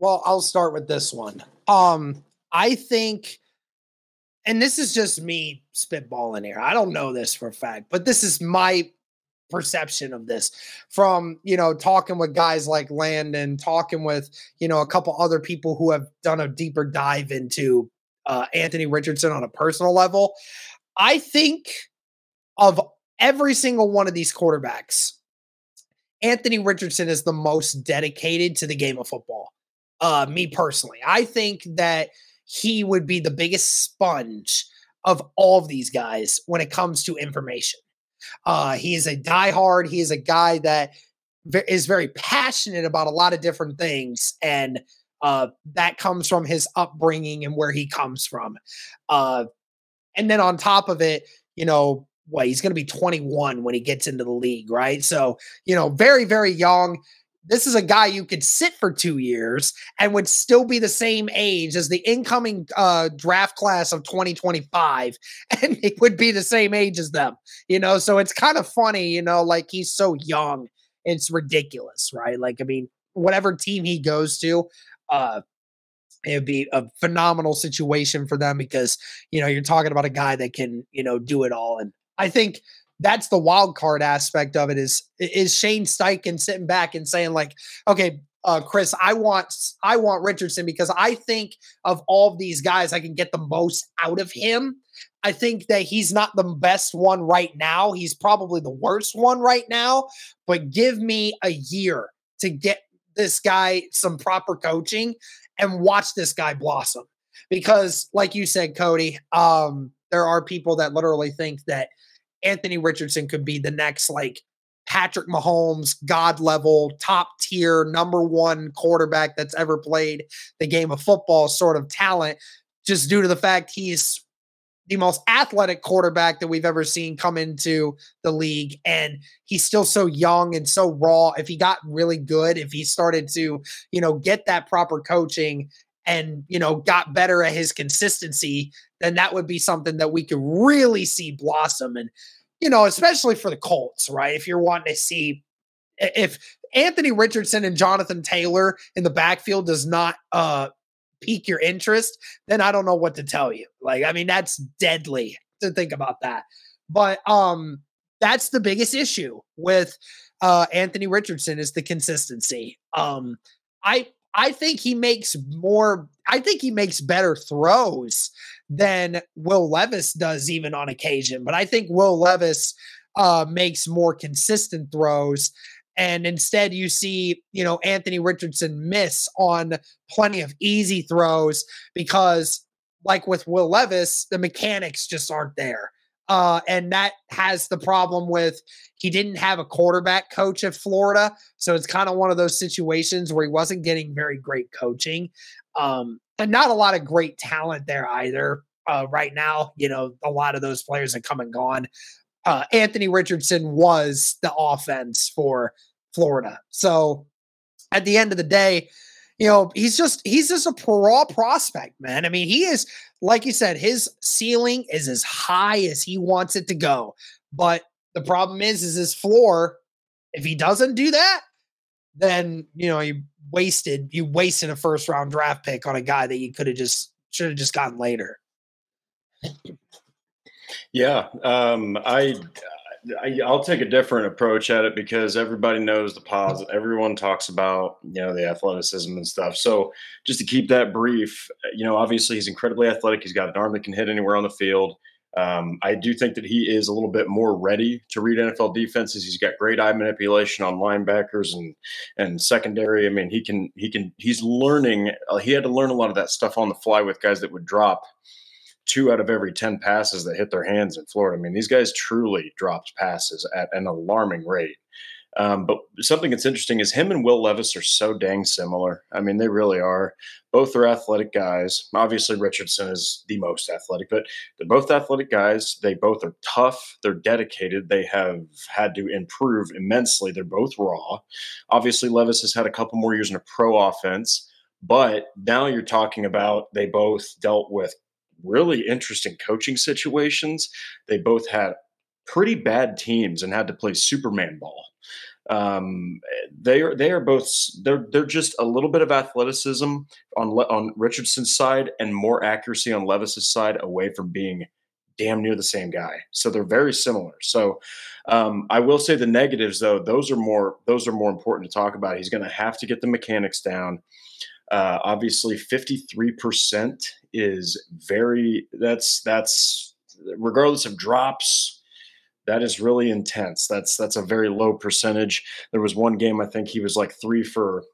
Well, I'll start with this one. Um, I think, and this is just me spitballing here. I don't know this for a fact, but this is my perception of this from you know talking with guys like Landon, talking with you know a couple other people who have done a deeper dive into uh, Anthony Richardson on a personal level. I think of every single one of these quarterbacks, Anthony Richardson is the most dedicated to the game of football uh, me personally. I think that he would be the biggest sponge of all of these guys when it comes to information. Uh, he is a diehard. He is a guy that is very passionate about a lot of different things, and uh, that comes from his upbringing and where he comes from. Uh, and then on top of it, you know, what he's going to be 21 when he gets into the league, right? So, you know, very, very young this is a guy you could sit for two years and would still be the same age as the incoming uh, draft class of 2025 and he would be the same age as them you know? So it's kind of funny you know like he's so young it's ridiculous right? Like i mean whatever team he goes to uh it would be a phenomenal situation for them because you know you're talking about a guy that can you know do it all and i think that's the wild card aspect of it is is Shane Steichen sitting back and saying like, okay, uh, Chris, I want I want Richardson because I think of all of these guys, I can get the most out of him. I think that he's not the best one right now. He's probably the worst one right now. But give me a year to get this guy some proper coaching and watch this guy blossom. Because, like you said, Cody, um, there are people that literally think that Anthony Richardson could be the next like Patrick Mahomes, God level, top tier, number one quarterback that's ever played the game of football sort of talent, just due to the fact he's the most athletic quarterback that we've ever seen come into the league. And he's still so young and so raw. If he got really good, if he started to, you know, get that proper coaching and, you know, got better at his consistency, then that would be something that we could really see blossom. And, you know, especially for the Colts, right? If you're wanting to see if Anthony Richardson and Jonathan Taylor in the backfield does not uh pique your interest, then I don't know what to tell you. Like, I mean, that's deadly to think about that. But um that's the biggest issue with uh Anthony Richardson is the consistency. Um I I think he makes more I think he makes better throws than Will Levis does, even on occasion. But I think Will Levis uh, makes more consistent throws. And instead, you see, you know, Anthony Richardson miss on plenty of easy throws because, like with Will Levis, the mechanics just aren't there. Uh, and that has the problem with he didn't have a quarterback coach at Florida. So it's kind of one of those situations where he wasn't getting very great coaching. Um, and not a lot of great talent there either. Uh, right now, you know, a lot of those players have come and gone. Uh, Anthony Richardson was the offense for Florida. So at the end of the day, you know, he's just he's just a raw prospect, man. I mean, he is like you said, his ceiling is as high as he wants it to go. But the problem is, is his floor. If he doesn't do that, then you know you wasted you wasted a first round draft pick on a guy that you could have just should have just gotten later. Yeah, um, I, I will take a different approach at it because everybody knows the positive. Everyone talks about you know the athleticism and stuff. So just to keep that brief, you know, obviously he's incredibly athletic. He's got an arm that can hit anywhere on the field. Um, I do think that he is a little bit more ready to read NFL defenses. He's got great eye manipulation on linebackers and and secondary. I mean, he can he can he's learning. Uh, he had to learn a lot of that stuff on the fly with guys that would drop two out of every 10 passes that hit their hands in Florida. I mean, these guys truly dropped passes at an alarming rate. Um, but something that's interesting is him and Will Levis are so dang similar. I mean, they really are. Both are athletic guys. Obviously, Richardson is the most athletic, but they're both athletic guys. They both are tough. They're dedicated. They have had to improve immensely. They're both raw. Obviously, Levis has had a couple more years in a pro offense, but now you're talking about they both dealt with really interesting coaching situations. They both had pretty bad teams and had to play Superman ball. Um, they are they are both they're they're just a little bit of athleticism on on Richardson's side and more accuracy on Levis's side, away from being damn near the same guy. So they're very similar. So um, I will say the negatives though; those are more those are more important to talk about. He's going to have to get the mechanics down. Uh, obviously, fifty three percent is very that's that's regardless of drops that is really intense. That's that's a very low percentage. There was one game I think he was like three for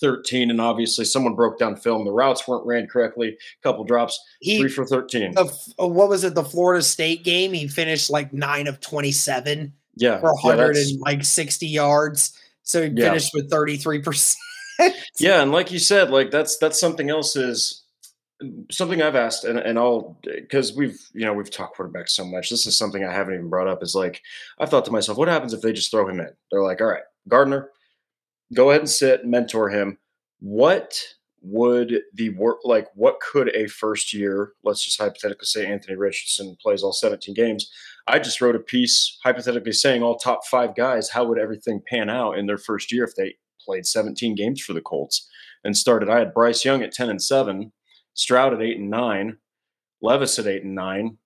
13, and obviously someone broke down film. The routes weren't ran correctly. A couple drops. He, three for 13. Uh, what was it? The Florida State game. He finished like nine of 27. Yeah, for 100 yeah, like 60 yards. So he yeah. finished with 33 percent. yeah, and like you said, like that's that's something else is something I've asked, and, and I'll because we've you know we've talked quarterbacks so much. This is something I haven't even brought up. Is like I've thought to myself, what happens if they just throw him in? They're like, all right, Gardner, go ahead and sit, mentor him. What would the work like? What could a first year, let's just hypothetically say Anthony Richardson plays all 17 games? I just wrote a piece hypothetically saying all top five guys. How would everything pan out in their first year if they played 17 games for the Colts and started? I had Bryce Young at 10 and seven. Stroud at eight and nine, Levis at eight and nine,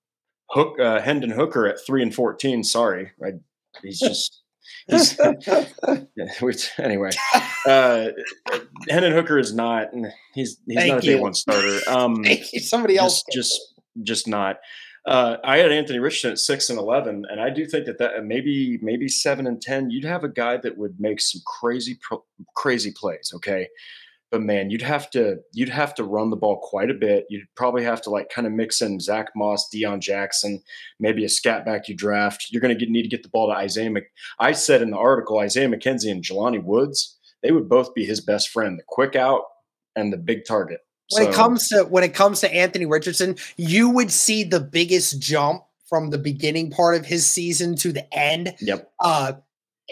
Hook uh, Hendon Hooker at three and fourteen. Sorry, right? He's just. He's, anyway, uh, Hendon Hooker is not. He's he's Thank not a day one starter. Um, Somebody else, just just, just not. Uh, I had Anthony Richardson at six and eleven, and I do think that that maybe maybe seven and ten. You'd have a guy that would make some crazy pro, crazy plays. Okay, but man, you'd have to you'd have to run the ball quite a bit. You'd probably have to like kind of mix in Zack Moss, Deon Jackson, maybe a scat back you draft. You're going to need to get the ball to Isaiah. Mc- I said in the article, Isaiah McKenzie and Jelani Woods, they would both be his best friend, the quick out and the big target. When so, it comes to when it comes to Anthony Richardson, you would see the biggest jump from the beginning part of his season to the end. Yep. Uh,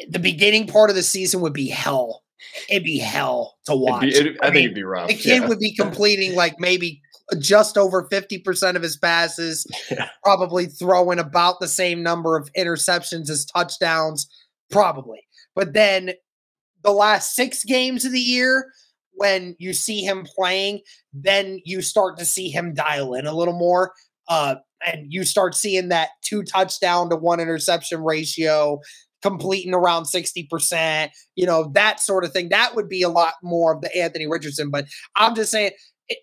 the beginning part of the season would be hell it'd be hell to watch. It'd be, it'd, I, I mean, think it'd be rough. The kid yeah. would be completing like maybe just over 50% of his passes, yeah. probably throwing about the same number of interceptions as touchdowns, probably. But then the last six games of the year, when you see him playing, then you start to see him dial in a little more. Uh, and you start seeing that two touchdown to one interception ratio, completing around 60%, you know, that sort of thing. That would be a lot more of the Anthony Richardson. But I'm just saying, it,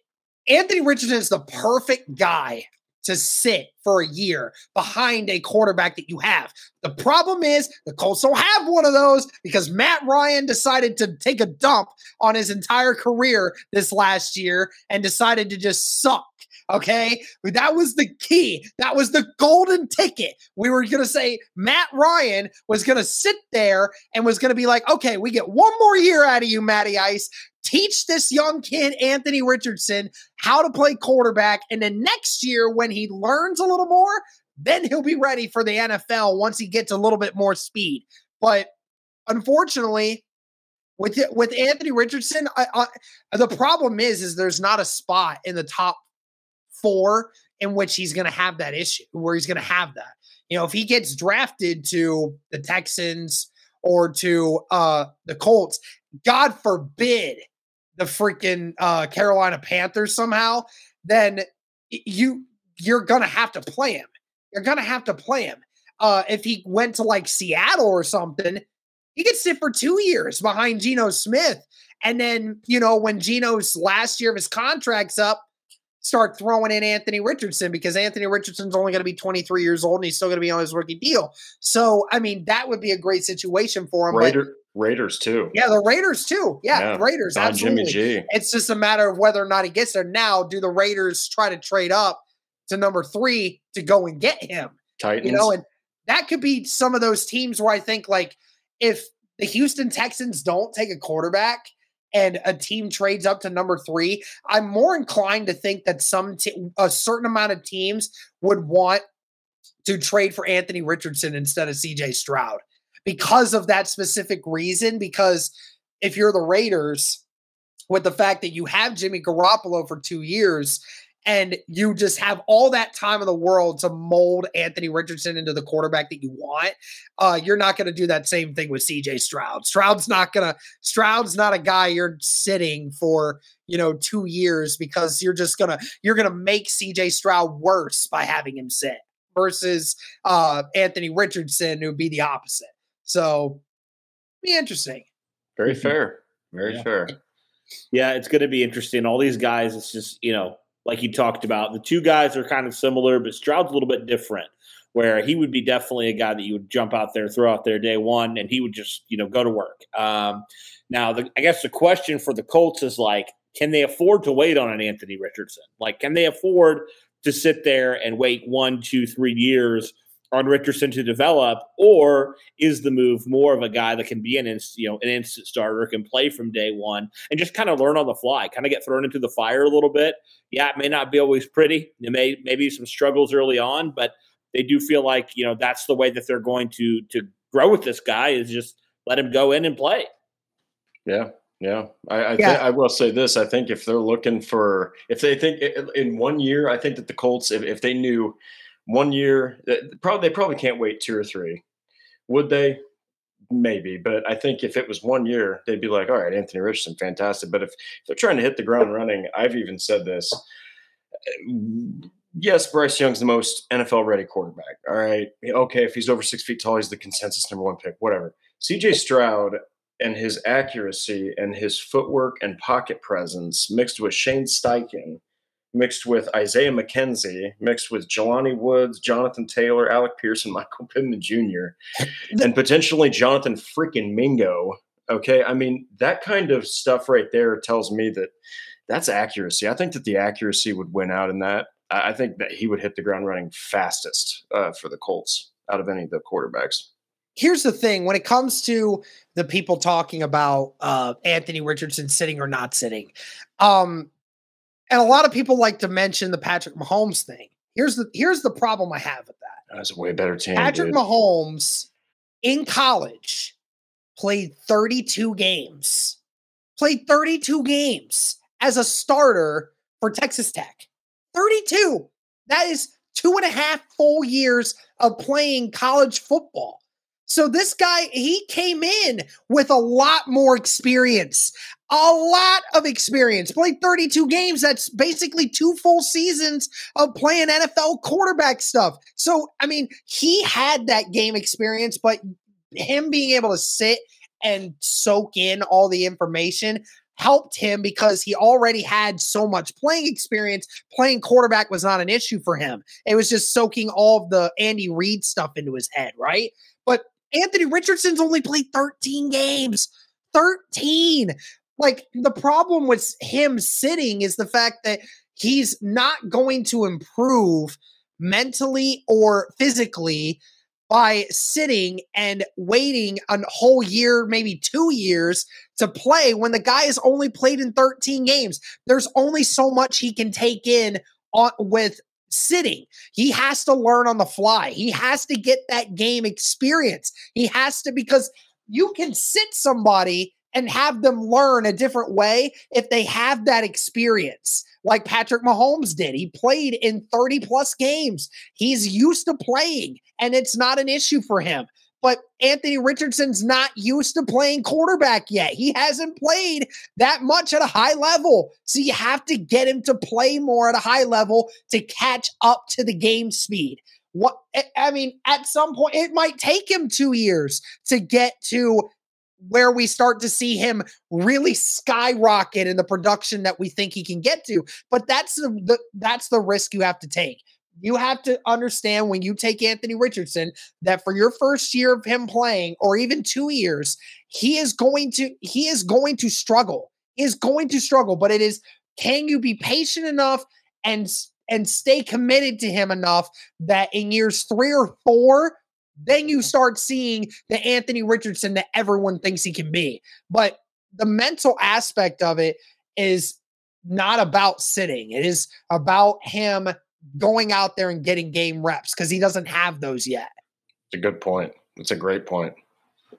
Anthony Richardson is the perfect guy to sit for a year behind a quarterback that you have. The problem is the Colts don't have one of those because Matt Ryan decided to take a dump on his entire career this last year and decided to just suck. Okay. That was the key. That was the golden ticket. We were going to say Matt Ryan was going to sit there and was going to be like, okay, we get one more year out of you, Matty Ice. Teach this young kid, Anthony Richardson, how to play quarterback. And then next year, when he learns a little more, then he'll be ready for the NFL once he gets a little bit more speed. But unfortunately, with with Anthony Richardson, I, I, the problem is is there's not a spot in the top four in which he's going to have that issue, where he's going to have that. You know, if he gets drafted to the Texans or to uh, the Colts, God forbid the freaking uh, Carolina Panthers somehow, then you you're gonna have to play him. You're gonna have to play him. Uh, if he went to like Seattle or something, he could sit for two years behind Geno Smith. And then, you know, when Geno's last year of his contract's up, start throwing in Anthony Richardson because Anthony Richardson's only going to be 23 years old and he's still going to be on his rookie deal. So, I mean, that would be a great situation for him. Raider, Raiders too. Yeah, the Raiders too. Yeah, yeah. Raiders. Don absolutely. Jimmy G. It's just a matter of whether or not he gets there. Now, do the Raiders try to trade up to number three to go and get him? Titans. You know, and that could be some of those teams where I think like if the Houston Texans don't take a quarterback and a team trades up to number three, I'm more inclined to think that some t- a certain amount of teams would want to trade for Anthony Richardson instead of CJ Stroud because of that specific reason. Because if you're the Raiders, with the fact that you have Jimmy Garoppolo for two years and you just have all that time in the world to mold Anthony Richardson into the quarterback that you want, uh, you're not going to do that same thing with CJ Stroud. Stroud's not going to, Stroud's not a guy you're sitting for, you know, two years because you're just going to, you're going to make CJ Stroud worse by having him sit versus uh, Anthony Richardson, who would be the opposite. So, be interesting. Very mm-hmm. fair. Very yeah. fair. Yeah, it's going to be interesting. All these guys, it's just, you know, like you talked about. The two guys are kind of similar, but Stroud's a little bit different, where he would be definitely a guy that you would jump out there, throw out there day one, and he would just you know go to work. Um, now, the, I guess the question for the Colts is like, can they afford to wait on an Anthony Richardson? Like, can they afford to sit there and wait one, two, three years? On Richardson to develop, or is the move more of a guy that can be an inst, you know an instant starter, can play from day one, and just kind of learn on the fly, kind of get thrown into the fire a little bit? Yeah, it may not be always pretty. It may maybe some struggles early on, but they do feel like you know that's the way that they're going to to grow with this guy is just let him go in and play. Yeah, yeah, I I, yeah. Th- I, will say this. I think if they're looking for, if they think in one year, I think that the Colts, if, if they knew one year, uh, probably they probably can't wait two or three. Would they? Maybe, but I think if it was one year, they'd be like, "All right, Anthony Richardson, fantastic." But if, if they're trying to hit the ground running, I've even said this. Uh, yes, Bryce Young's the most NFL ready quarterback. All right, okay, if he's over six feet tall, he's the consensus number one pick. Whatever. C.J. Stroud and his accuracy and his footwork and pocket presence mixed with Shane Steichen mixed with Isaiah McKenzie, mixed with Jelani Woods, Jonathan Taylor, Alec Pearson, Michael Pittman Jr., and potentially Jonathan freaking Mingo. Okay. I mean, that kind of stuff right there tells me that that's accuracy. I think that the accuracy would win out in that. I think that he would hit the ground running fastest uh, for the Colts out of any of the quarterbacks. Here's the thing when it comes to the people talking about uh, Anthony Richardson sitting or not sitting, um, and a lot of people like to mention the Patrick Mahomes thing. Here's the here's the problem I have with that. That's a way better team. Patrick dude. Mahomes in college played 32 games. Played 32 games as a starter for Texas Tech. 32. That is two and a half full years of playing college football. So this guy, he came in with a lot more experience, a lot of experience. Played 32 games. That's basically two full seasons of playing NFL quarterback stuff. So, I mean, he had that game experience, but him being able to sit and soak in all the information helped him because he already had so much playing experience. Playing quarterback was not an issue for him. It was just soaking all of the Andy Reid stuff into his head, right? Anthony Richardson's only played 13 games. 13. Like the problem with him sitting is the fact that he's not going to improve mentally or physically by sitting and waiting a whole year, maybe two years to play when the guy has only played in 13 games. There's only so much he can take in on, with sitting. He has to learn on the fly. He has to get that game experience. He has to, because you can sit somebody and have them learn a different way if they have that experience, like Patrick Mahomes did. He played in 30 plus games. He's used to playing, and it's not an issue for him. But Anthony Richardson's not used to playing quarterback yet. He hasn't played that much at a high level. So you have to get him to play more at a high level to catch up to the game speed. What I mean, at some point, it might take him two years to get to where we start to see him really skyrocket in the production that we think he can get to. But that's the, the that's the risk you have to take. You have to understand when you take Anthony Richardson that for your first year of him playing, or even two years, he is going to he is going to struggle. He is going to struggle. But it is can you be patient enough and and stay committed to him enough that in years three or four then you start seeing the Anthony Richardson that everyone thinks he can be. But the mental aspect of it is not about sitting. It is about him going out there and getting game reps because he doesn't have those yet. It's a good point. It's a great point.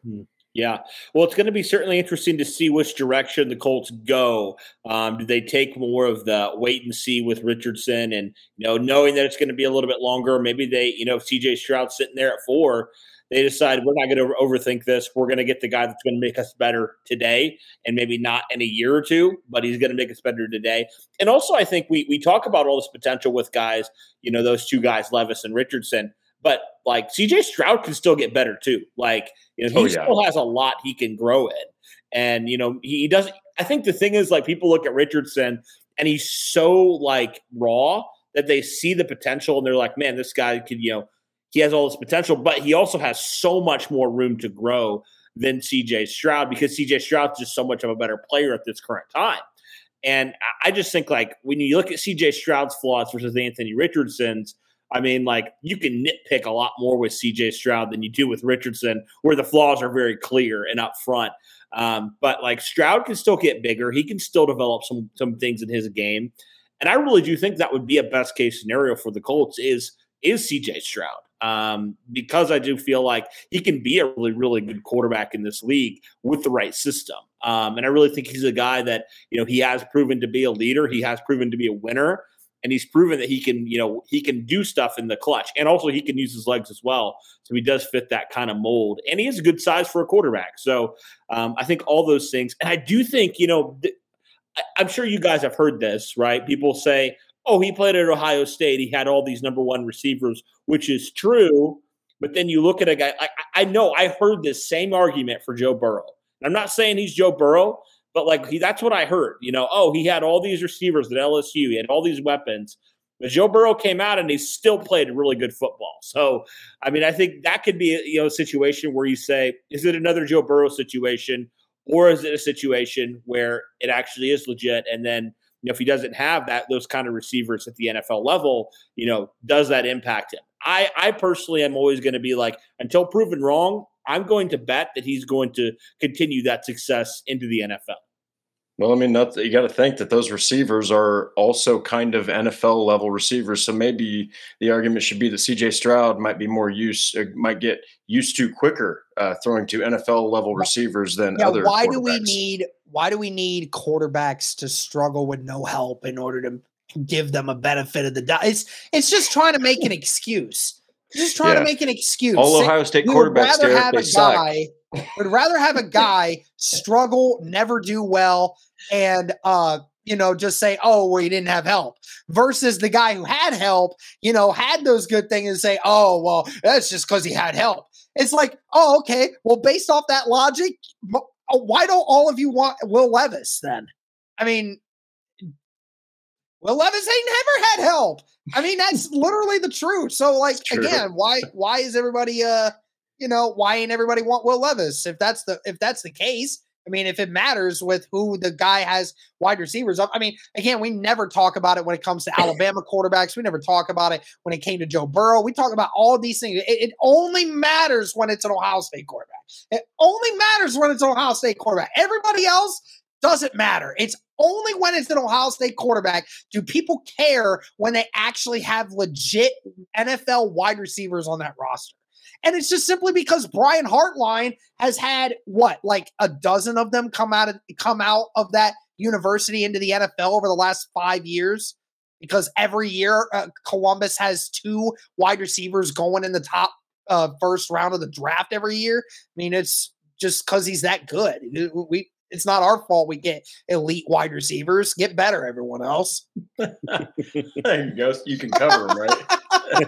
Hmm. Yeah. Well, it's going to be certainly interesting to see which direction the Colts go. Um, do they take more of the wait and see with Richardson and, you know, knowing that it's going to be a little bit longer? Maybe they, you know, CJ Stroud sitting there at four, they decide we're not going to overthink this. We're going to get the guy that's going to make us better today and maybe not in a year or two, but he's going to make us better today. And also, I think we, we talk about all this potential with guys, you know, those two guys, Levis and Richardson. But like CJ Stroud can still get better too. Like, you know, oh, he oh, yeah. still has a lot he can grow in. And, you know, he, he doesn't. I think the thing is, like, people look at Richardson and he's so, like, raw that they see the potential and they're like, man, this guy could, you know, he has all this potential, but he also has so much more room to grow than CJ Stroud because CJ Stroud's just so much of a better player at this current time. And I just think, like, when you look at CJ Stroud's flaws versus Anthony Richardson's, I mean, like you can nitpick a lot more with CJ Stroud than you do with Richardson, where the flaws are very clear and up front. Um, but like Stroud can still get bigger. He can still develop some some things in his game. And I really do think that would be a best case scenario for the Colts is is CJ Stroud. Um, because I do feel like he can be a really, really good quarterback in this league with the right system. Um, and I really think he's a guy that, you know, he has proven to be a leader. He has proven to be a winner and he's proven that he can, you know, he can do stuff in the clutch, and also he can use his legs as well. So he does fit that kind of mold, and he is a good size for a quarterback. So um, I think all those things, and I do think, you know, th- I'm sure you guys have heard this, right? People say, "Oh, he played at Ohio State. He had all these number one receivers," which is true. But then you look at a guy. I, I know I heard this same argument for Joe Burrow. I'm not saying he's Joe Burrow, but like he, that's what I heard. You know, oh, he had all these receivers at LSU, he had all these weapons. But Joe Burrow came out and he still played really good football. So, I mean, I think that could be you know a situation where you say, is it another Joe Burrow situation, or is it a situation where it actually is legit? And then you know, if he doesn't have that those kind of receivers at the NFL level, you know, does that impact him? I I personally am always going to be like, until proven wrong, I'm going to bet that he's going to continue that success into the NFL. Well, I mean, that's, you got to think that those receivers are also kind of NFL level receivers. So maybe the argument should be that CJ Stroud might be more used, might get used to quicker uh, throwing to NFL level receivers than yeah, other. Why do we need? Why do we need quarterbacks to struggle with no help in order to give them a benefit of the doubt? It's it's just trying to make an excuse. Just trying yeah. to make an excuse. All Ohio State quarterbacks, Derek, they suck. would rather have a guy struggle, never do well, and uh, you know, just say, "Oh, well, he didn't have help," versus the guy who had help, you know, had those good things, and say, "Oh, well, that's just because he had help." It's like, oh, okay. Well, based off that logic, why don't all of you want Will Levis then? I mean, Will Levis ain't never had help. I mean, that's literally the truth. So, like, again, why why is everybody uh you know, why ain't everybody want Will Levis? If that's the if that's the case, I mean, if it matters with who the guy has wide receivers up, I mean, again, we never talk about it when it comes to Alabama quarterbacks. We never talk about it when it came to Joe Burrow. We talk about all these things. It, it only matters when it's an Ohio State quarterback. It only matters when it's an Ohio State quarterback. Everybody else doesn't matter. It's only when it's an Ohio State quarterback do people care when they actually have legit NFL wide receivers on that roster. And it's just simply because Brian Hartline has had what, like a dozen of them come out of come out of that university into the NFL over the last five years. Because every year uh, Columbus has two wide receivers going in the top uh, first round of the draft every year. I mean, it's just because he's that good. We it's not our fault we get elite wide receivers. Get better, everyone else. there you go. You can cover them, right?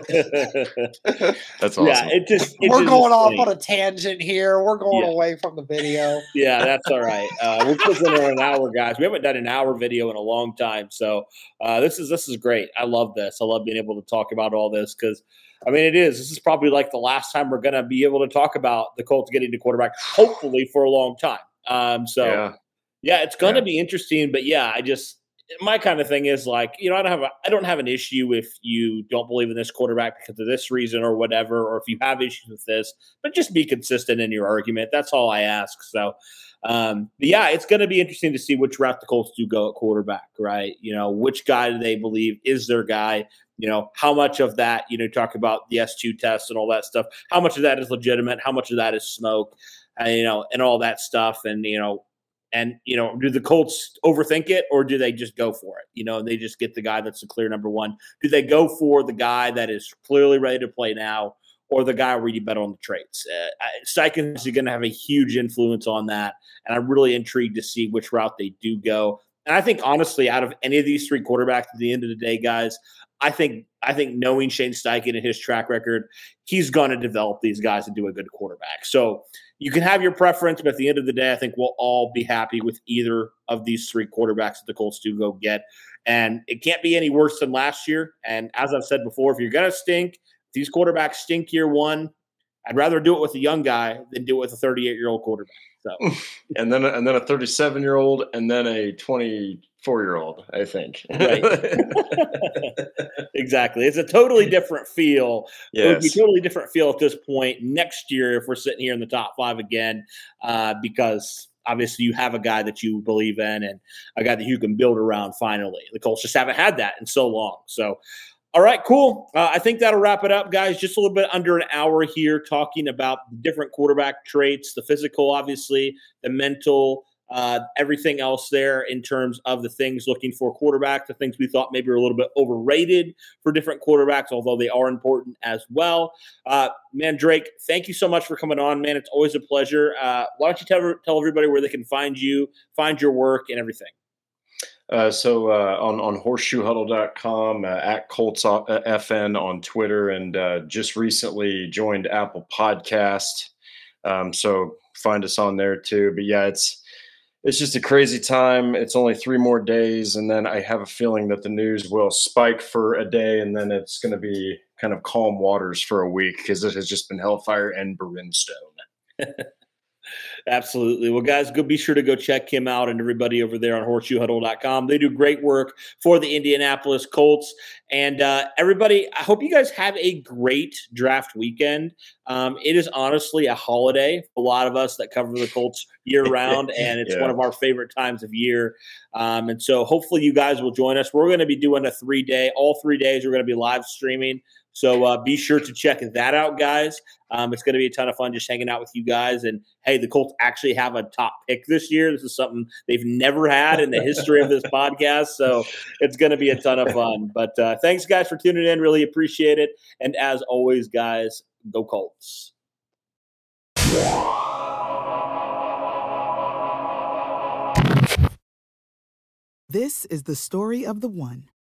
That's awesome. Yeah, it just it We're going off funny. on a tangent here. We're going Yeah. away from the video. Yeah, that's all right. Uh, we're closing in on an hour, guys. We haven't done an hour video in a long time, so uh, this is this is great. I love this. I love being able to talk about all this because, I mean, it is. This is probably like the last time we're going to be able to talk about the Colts getting to quarterback, hopefully for a long time. Um, so yeah, yeah. it's going to Yeah. be interesting. But yeah, I just my kind of thing is like you know I don't have a I don't have an issue if you don't believe in this quarterback because of this reason or whatever, or if you have issues with this, but just be consistent in your argument. That's all I ask. So. Um, yeah, it's going to be interesting to see which route the Colts do go at quarterback, right? You know, which guy do they believe is their guy? You know, how much of that, you know, talk about the S2 test and all that stuff, how much of that is legitimate, how much of that is smoke, and, you know, and all that stuff. And, you know, and, you know, do the Colts overthink it or do they just go for it? You know, they just get the guy that's the clear number one. Do they go for the guy that is clearly ready to play now? Or the guy where you bet on the traits. Uh, Steichen is going to have a huge influence on that and I'm really intrigued to see which route they do go. And I think honestly, out of any of these three quarterbacks, at the end of the day, guys, I think I think knowing Shane Steichen and his track record, he's going to develop these guys do a good quarterback. So you can have your preference, but at the end of the day, I think we'll all be happy with either of these three quarterbacks that the Colts do go get. And it can't be any worse than last year. And as I've said before, if you're going to stink, these quarterbacks stink year one, I'd rather do it with a young guy than do it with a 38 year old quarterback. So. And then and then a 37 year old and then a 24 year old, I think. Right. exactly. It's a totally different feel. It would be yes. a totally different feel at this point next year if we're sitting here in the top five again, uh, because obviously you have a guy that you believe in and a guy that you can build around finally. The Colts just haven't had that in so long. So, all right, cool. Uh, I think that'll wrap it up, guys. Just a little bit under an hour here talking about different quarterback traits, the physical, obviously, the mental, uh, everything else there in terms of the things looking for quarterback, the things we thought maybe were a little bit overrated for different quarterbacks, although they are important as well. Uh, man, Derek, thank you so much for coming on, man. It's always a pleasure. Uh, why don't you tell, tell everybody where they can find you, find your work, and everything? Uh, so uh, on on horseshoehuddle.com uh, at Colts uh, FN on Twitter, and uh, just recently joined Apple Podcast. Um, so find us on there too. But yeah, it's it's just a crazy time. It's only three more days, and then I have a feeling that the news will spike for a day, and then it's going to be kind of calm waters for a week because it has just been hellfire and brimstone. Absolutely. Well, guys, go be sure to go check him out and everybody over there on horseshoehuddle.com. They do great work for the Indianapolis Colts. And uh, everybody, I hope you guys have a great draft weekend. Um, it is honestly a holiday for a lot of us that cover the Colts year round, and it's Yeah. one of our favorite times of year. Um, and so hopefully you guys will join us. We're going to be doing a three day, all three days, we're going to be live streaming. So uh, be sure to check that out, guys. Um, it's going to be a ton of fun just hanging out with you guys. And hey, the Colts actually have a top pick this year. This is something they've never had in the history of this podcast. So it's going to be a ton of fun. But uh, thanks, guys, for tuning in. Really appreciate it. And as always, guys, go Colts. This is the story of the one.